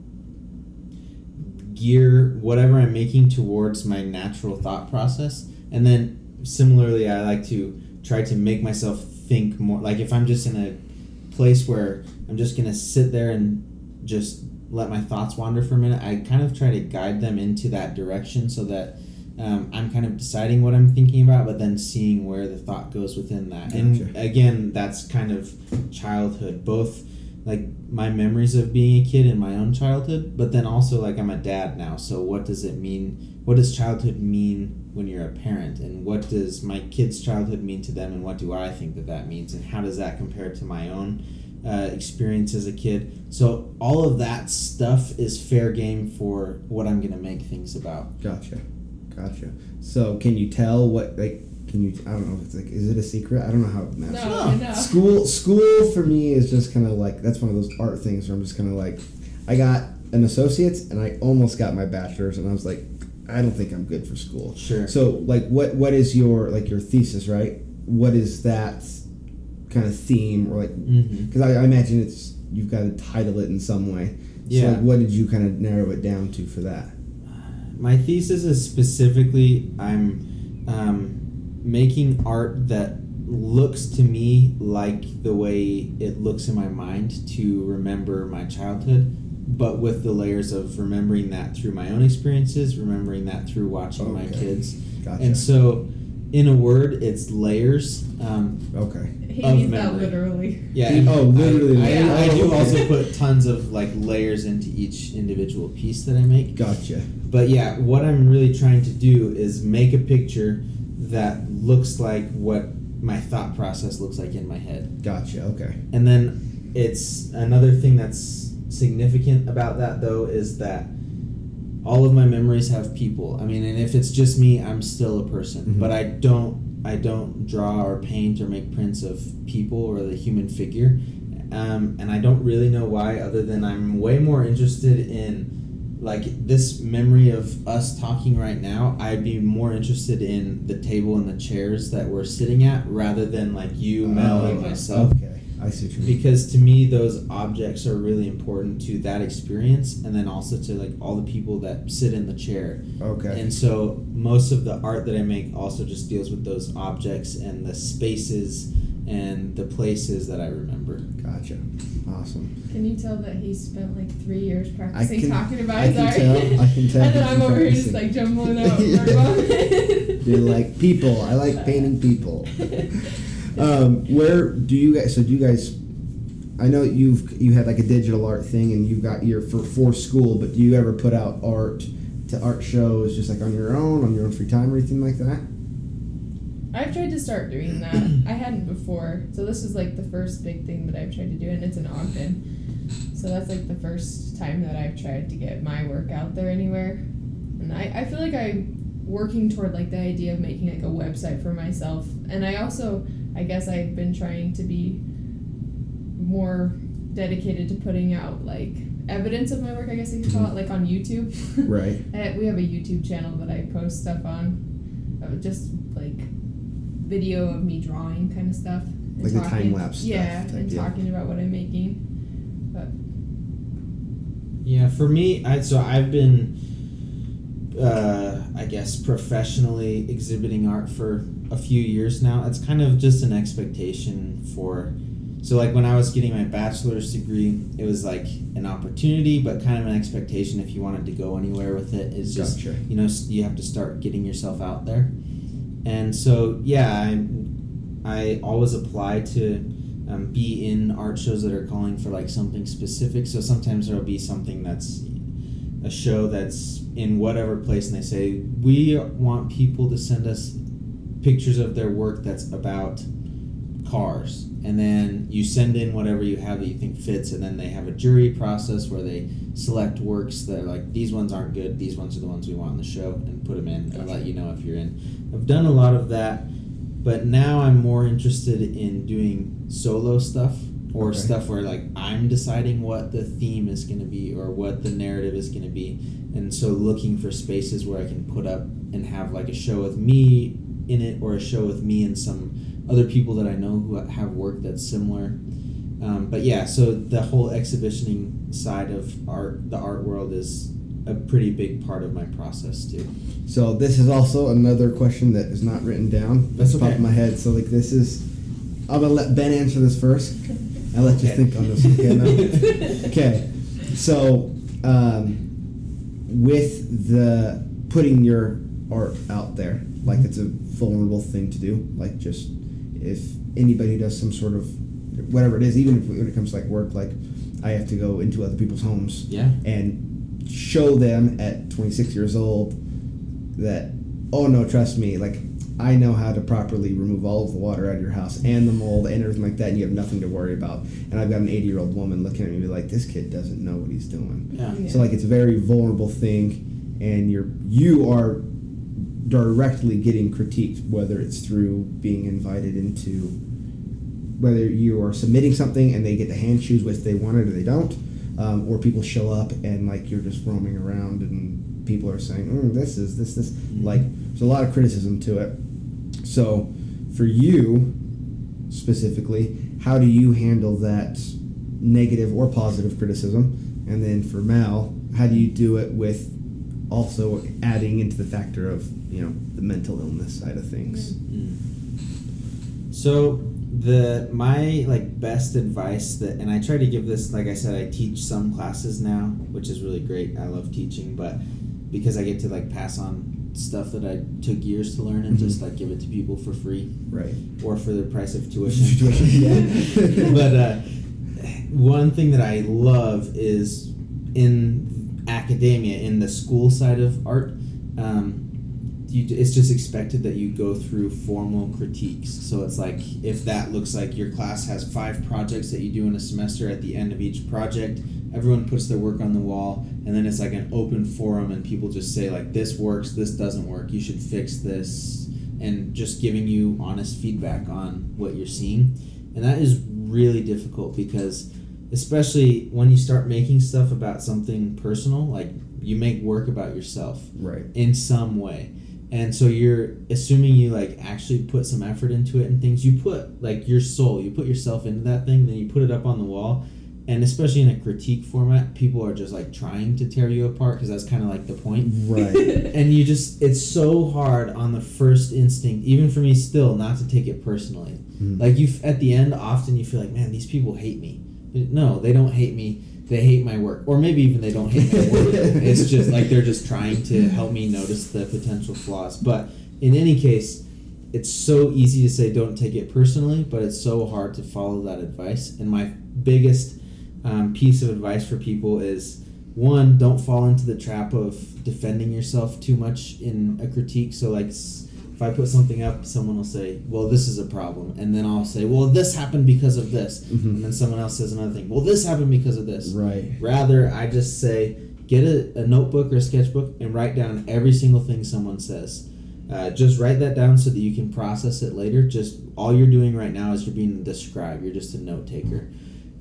gear whatever I'm making towards my natural thought process, and then similarly, I like to try to make myself think more. Like if I'm just in a place where I'm just gonna sit there and just let my thoughts wander for a minute, I kind of try to guide them into that direction so that um, I'm kind of deciding what I'm thinking about, but then seeing where the thought goes within that. And again, that's kind of childhood, both like my memories of being a kid in my own childhood, but then also like I'm a dad now. So what does it mean? What does childhood mean when you're a parent? And what does my kid's childhood mean to them? And what do I think that that means? And how does that compare to my own uh, experience as a kid? So all of that stuff is fair game for what I'm gonna make things about. Gotcha. Gotcha. So can you tell what like can you I don't know if it's like is it a secret? I don't know how it matters. No, no. School school for me is just kind of like that's one of those art things where I'm just kind of like I got an associate's and I almost got my bachelor's and I was like I don't think I'm good for school. Sure. So like what what is your like your thesis, right? What is that kind of theme or like Mm-hmm. because I, I imagine it's you've got to title it in some way. Yeah. So like what did you kind of narrow it down to for that? My thesis is specifically I'm um, making art that looks to me like the way it looks in my mind to remember my childhood, but with the layers of remembering that through my own experiences, remembering that through watching my kids. Gotcha. And so, in a word, it's layers. Um, okay. He of means that literally. yeah, and Oh, literally. I, I, I Yeah. do also put tons of like layers into each individual piece that I make. Gotcha. But yeah, what I'm really trying to do is make a picture that looks like what my thought process looks like in my head. Gotcha. Okay. And then it's another thing that's significant about that though is that all of my memories have people. I mean, and if it's just me, I'm still a person. Mhm. But I don't I don't draw or paint or make prints of people or the human figure. Um, and I don't really know why other than I'm way more interested in like this memory of us talking right now, I'd be more interested in the table and the chairs that we're sitting at rather than like you, oh, Mel, and Oh, myself Okay. I see what because to me those objects are really important to that experience and then also to like all the people that sit in the chair Okay. and so most of the art that i make also just deals with those objects and the spaces and the places that i remember Gotcha. Awesome. Can you tell that he spent like three years practicing can- talking about I his can art? tell- I can tell and then I'm over here just like jumbling out. Yeah. You're like people. I like painting people. Um, where do you guys? So do you guys? I know you've you had like a digital art thing, and you've got your for for school. But do you ever put out art to art shows, just like on your own, on your own free time, or anything like that? I've tried to start doing that. I hadn't before, so this is like the first big thing that I've tried to do, and it's in Ogden. So that's like the first time that I've tried to get my work out there anywhere. And I, I feel like I'm working toward like the idea of making like a website for myself. And I also, I guess I've been trying to be more dedicated to putting out like evidence of my work, I guess you could call it, like on YouTube. Right. We have a YouTube channel that I post stuff on. just like video of me drawing kind of stuff. and Like the time-lapse stuff Yeah, type and deal. talking about what I'm making. But Yeah, for me, I so I've been, uh, I guess, professionally exhibiting art for a few years now. It's kind of just an expectation for. So, like when I was getting my bachelor's degree, it was like an opportunity, but kind of an expectation if you wanted to go anywhere with it. It's just Gotcha. you know you have to start getting yourself out there, and so yeah, I I always apply to um, be in art shows that are calling for like something specific. So sometimes there'll be something that's a show that's in whatever place, and they say we want people to send us pictures of their work that's about cars, and then you send in whatever you have that you think fits, and then they have a jury process where they select works that are like these ones aren't good, these ones are the ones we want in the show, and put them in and let you know if you're in. I've done a lot of that but now I'm more interested in doing solo stuff or Okay. stuff where like I'm deciding what the theme is going to be or what the narrative is going to be and so looking for spaces where I can put up and have like a show with me in it or a show with me and some other people that I know who have work that's similar um, but yeah so the whole exhibitioning side of art the art world is a pretty big part of my process too So this is also another question that is not written down. That's That's top okay. of my head. So like this is, I'm gonna let Ben answer this first. I'll let you think on this. Okay. No? okay. So um, with the putting your art out there, like it's a vulnerable thing to do. Like just if anybody does some sort of whatever it is, even if when it comes to like work, like I have to go into other people's homes yeah. and show them at 26 years old that oh no trust me like i know how to properly remove all of the water out of your house and the mold and everything like that and you have nothing to worry about. And i've got an 80 year old woman looking at me like this kid doesn't know what he's doing. Yeah Yeah. so like it's a very vulnerable thing and you're you are directly getting critiqued whether it's through being invited into whether you are submitting something and they get to hand choose if they want it or they don't um, or people show up and like you're just roaming around and people are saying mm, this is this this like there's a lot of criticism to it. So for you specifically how do you handle that negative or positive criticism? And then for Mel how do you do it with also adding into the factor of you know the mental illness side of things Mm. So the my like best advice that and I try to give this like I said I teach some classes now which is really great I love teaching but because I get to like pass on stuff that I took years to learn and Mhm. just like give it to people for free right or for the price of tuition. Tuition, yeah. but uh, one thing that I love is in academia, in the school side of art, um, you, it's just expected that you go through formal critiques. So it's like if that looks like your class has five projects that you do in a semester, at the end of each project, everyone puts their work on the wall, and then it's like an open forum, and people just say like this works, this doesn't work, you should fix this, and just giving you honest feedback on what you're seeing, and that is really difficult because especially when you start making stuff about something personal like you make work about yourself right. in some way. And so you're assuming you like actually put some effort into it and things. You put like your soul you put yourself into that thing then you put it up on the wall. And especially in a critique format people are just like trying to tear you apart because that's kind of like the point. Right. And you just it's so hard on the first instinct even for me still not to take it personally. Mm. like you at the end often you feel like man these people hate me no they don't hate me. They hate my work. Or maybe even they don't hate my work. It's just like they're just trying to help me notice the potential flaws. But in any case it's so easy to say don't take it personally but it's so hard to follow that advice. And my biggest um, piece of advice for people is one don't fall into the trap of defending yourself too much in a critique. So like if i put something up someone will say well this is a problem and then i'll say well this happened because of this Mhm. and then someone else says another thing well this happened because of this. Right. Rather i just say get a, a notebook or a sketchbook and write down every single thing someone says. Uh, just write that down so that you can process it later. Just all you're doing right now is you're being the scribe you're just a note taker.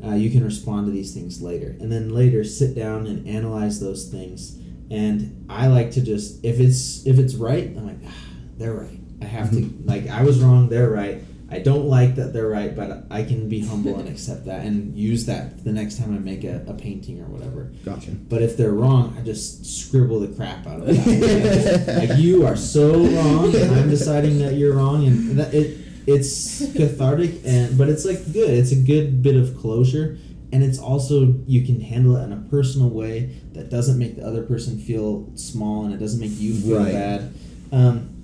Uh, you can respond to these things later. And then later sit down and analyze those things. And i like to just if it's if it's right i'm like ah, they're right. I have to like I was wrong, they're right. I don't like that they're right, but I can be humble and accept that and use that the next time I make a, a painting or whatever. Gotcha. But if they're wrong, I just scribble the crap out of that. like you are so wrong, and I'm deciding that you're wrong, and that it it's cathartic and but it's like good. It's a good bit of closure, and it's also you can handle it in a personal way that doesn't make the other person feel small and it doesn't make you feel Right. bad. Um,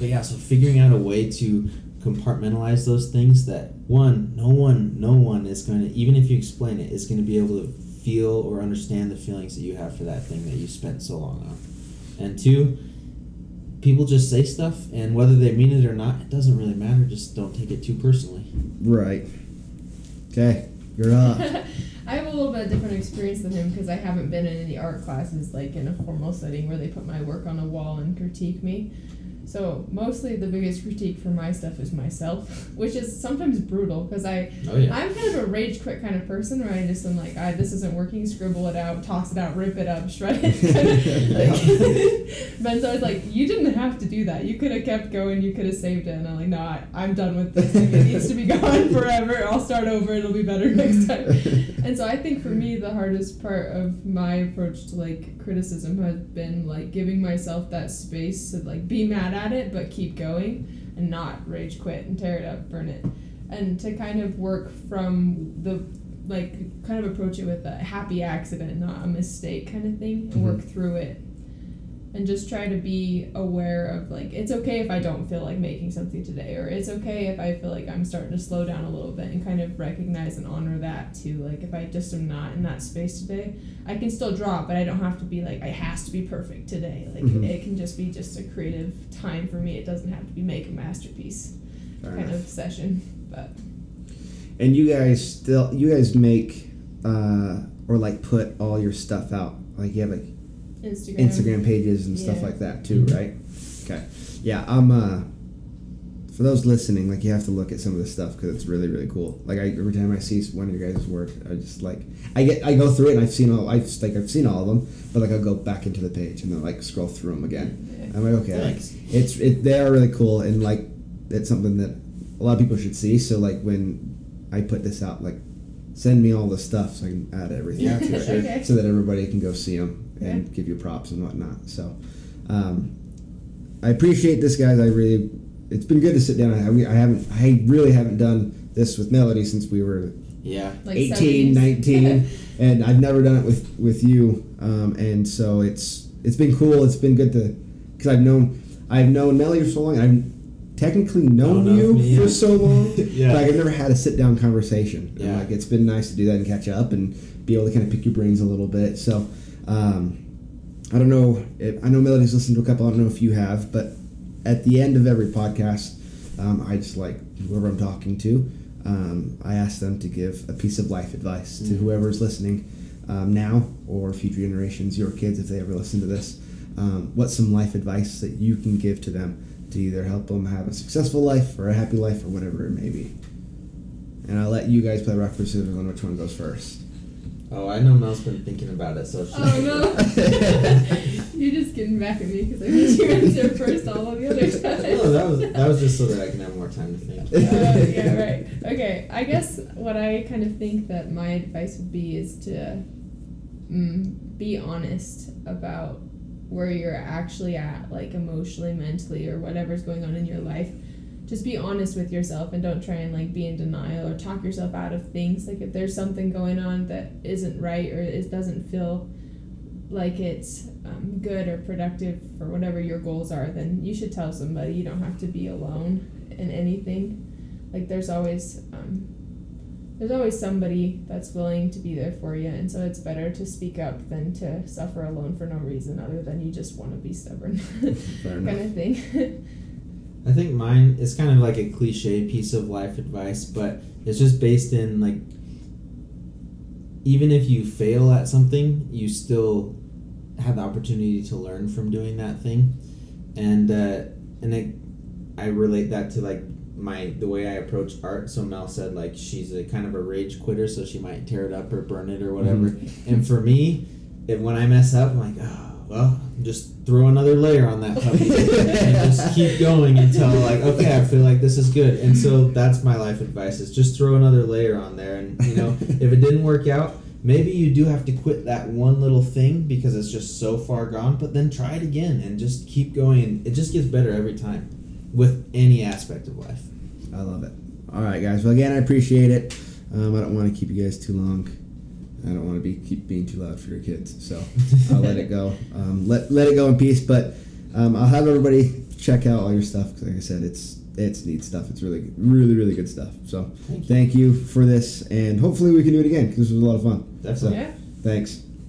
but yeah, so figuring out a way to compartmentalize those things that one, no one, no one is going to even if you explain it, is going to be able to feel or understand the feelings that you have for that thing that you spent so long on. And two, people just say stuff, and whether they mean it or not, it doesn't really matter. Just don't take it too personally. Right. Okay. You're up. I have a little bit of different experience than him because I haven't been in any art classes like in a formal setting where they put my work on a wall and critique me. So mostly the biggest critique for my stuff is myself, which is sometimes brutal because I Oh yeah. I'm kind of a rage quit kind of person where I just am like, I this isn't working, scribble it out, toss it out, rip it up, shred it. kind of, like, but so I was like, you didn't have to do that. You could have kept going. You could have saved it. And I'm like, no, I, I'm done with this. Like, it needs to be gone forever. I'll start over. It'll be better next time. And so I think for me, the hardest part of my approach to like criticism has been like giving myself that space to like be mad at it, but keep going and not rage quit and tear it up, burn it, and to kind of work from the like kind of approach it with a happy accident, not a mistake kind of thing, and work mm-hmm. through it. And just try to be aware of like it's okay if I don't feel like making something today, or it's okay if I feel like I'm starting to slow down a little bit, and kind of recognize and honor that too. Like if I just am not in that space today, I can still draw, but I don't have to be like it has to be perfect today. Like Mhm. it can just be just a creative time for me. It doesn't have to be make a masterpiece Fair kind enough. of session. But And you guys still, you guys make uh, or like put all your stuff out. Like you have like Instagram. Instagram pages and stuff like that too, right? Okay. Yeah, I'm. Uh, for those listening, like you have to look at some of this stuff because it's really, really cool. Like I, every time I see one of your guys' work, I just like I get I go through it and I've seen all I've like I've seen all of them, but like I'll go back into the page and then like scroll through them again. I'm like, okay, like, it's it they are really cool and like it's something that a lot of people should see. So like when I put this out, like send me all the stuff so I can add everything Yeah, to it, sure. Okay. so that everybody can go see them and Yeah. give you props and whatnot. So um, I appreciate this, guys. I really it's been good to sit down. I, I haven't I really haven't done this with Melody since we were Yeah. Like 18, 70s. 19, and I've never done it with with you. Um, and so it's it's been cool. It's been good to because I've known I've known Melody for so long. I've technically known Known of you me, for so long. Yeah. But like, I've never had a sit down conversation. And, Yeah. like it's been nice to do that and catch up and be able to kind of pick your brains a little bit. So um, I don't know. If, I know Melody's listened to a couple. I don't know if you have, but at the end of every podcast, um, I just like whoever I'm talking to. Um, I ask them to give a piece of life advice to Mhm. whoever's listening um, now or future generations, your kids if they ever listen to this. Um, what's some life advice that you can give to them to either help them have a successful life or a happy life or whatever it may be? And I'll let you guys play rock paper scissors on which one goes first. Oh, I know Mel's been thinking about it, so she. Oh no! You're just getting back at me because I made you answer first all of the other times. no, that was that was just so that I can have more time to think. Uh, yeah, right. Okay, I guess what I kind of think that my advice would be is to mm, be honest about where you're actually at, like emotionally, mentally, or whatever's going on in your life. Just be honest with yourself and don't try and like be in denial or talk yourself out of things. Like if there's something going on that isn't right or it doesn't feel like it's um, good or productive for whatever your goals are, then you should tell somebody. You don't have to be alone in anything. Like there's always um, there's always somebody that's willing to be there for you, and so it's better to speak up than to suffer alone for no reason other than you just want to be stubborn, kind of thing. I think mine is kind of like a cliche piece of life advice, but it's just based in like even if you fail at something, you still have the opportunity to learn from doing that thing, and uh, and it, I relate that to like my the way I approach art. So Mel said like she's a kind of a rage quitter, so she might tear it up or burn it or whatever. And for me, if when I mess up, I'm like, oh well, just throw another layer on that puppy and just keep going until like okay i feel like this is good and so that's my life advice is just throw another layer on there and you know if it didn't work out maybe you do have to quit that one little thing because it's just so far gone but then try it again and just keep going it just gets better every time with any aspect of life I love it. All right, guys. Well, again, I appreciate it. Um, I don't want to keep you guys too long. I don't want to be keep being too loud for your kids, so I'll let it go. Um, let let it go in peace. But um, I'll have everybody check out all your stuff because, like I said, it's it's neat stuff. It's really really really good stuff. So Thank you. thank you for this, and hopefully we can do it again because this was a lot of fun. Definitely. Yeah. Thanks.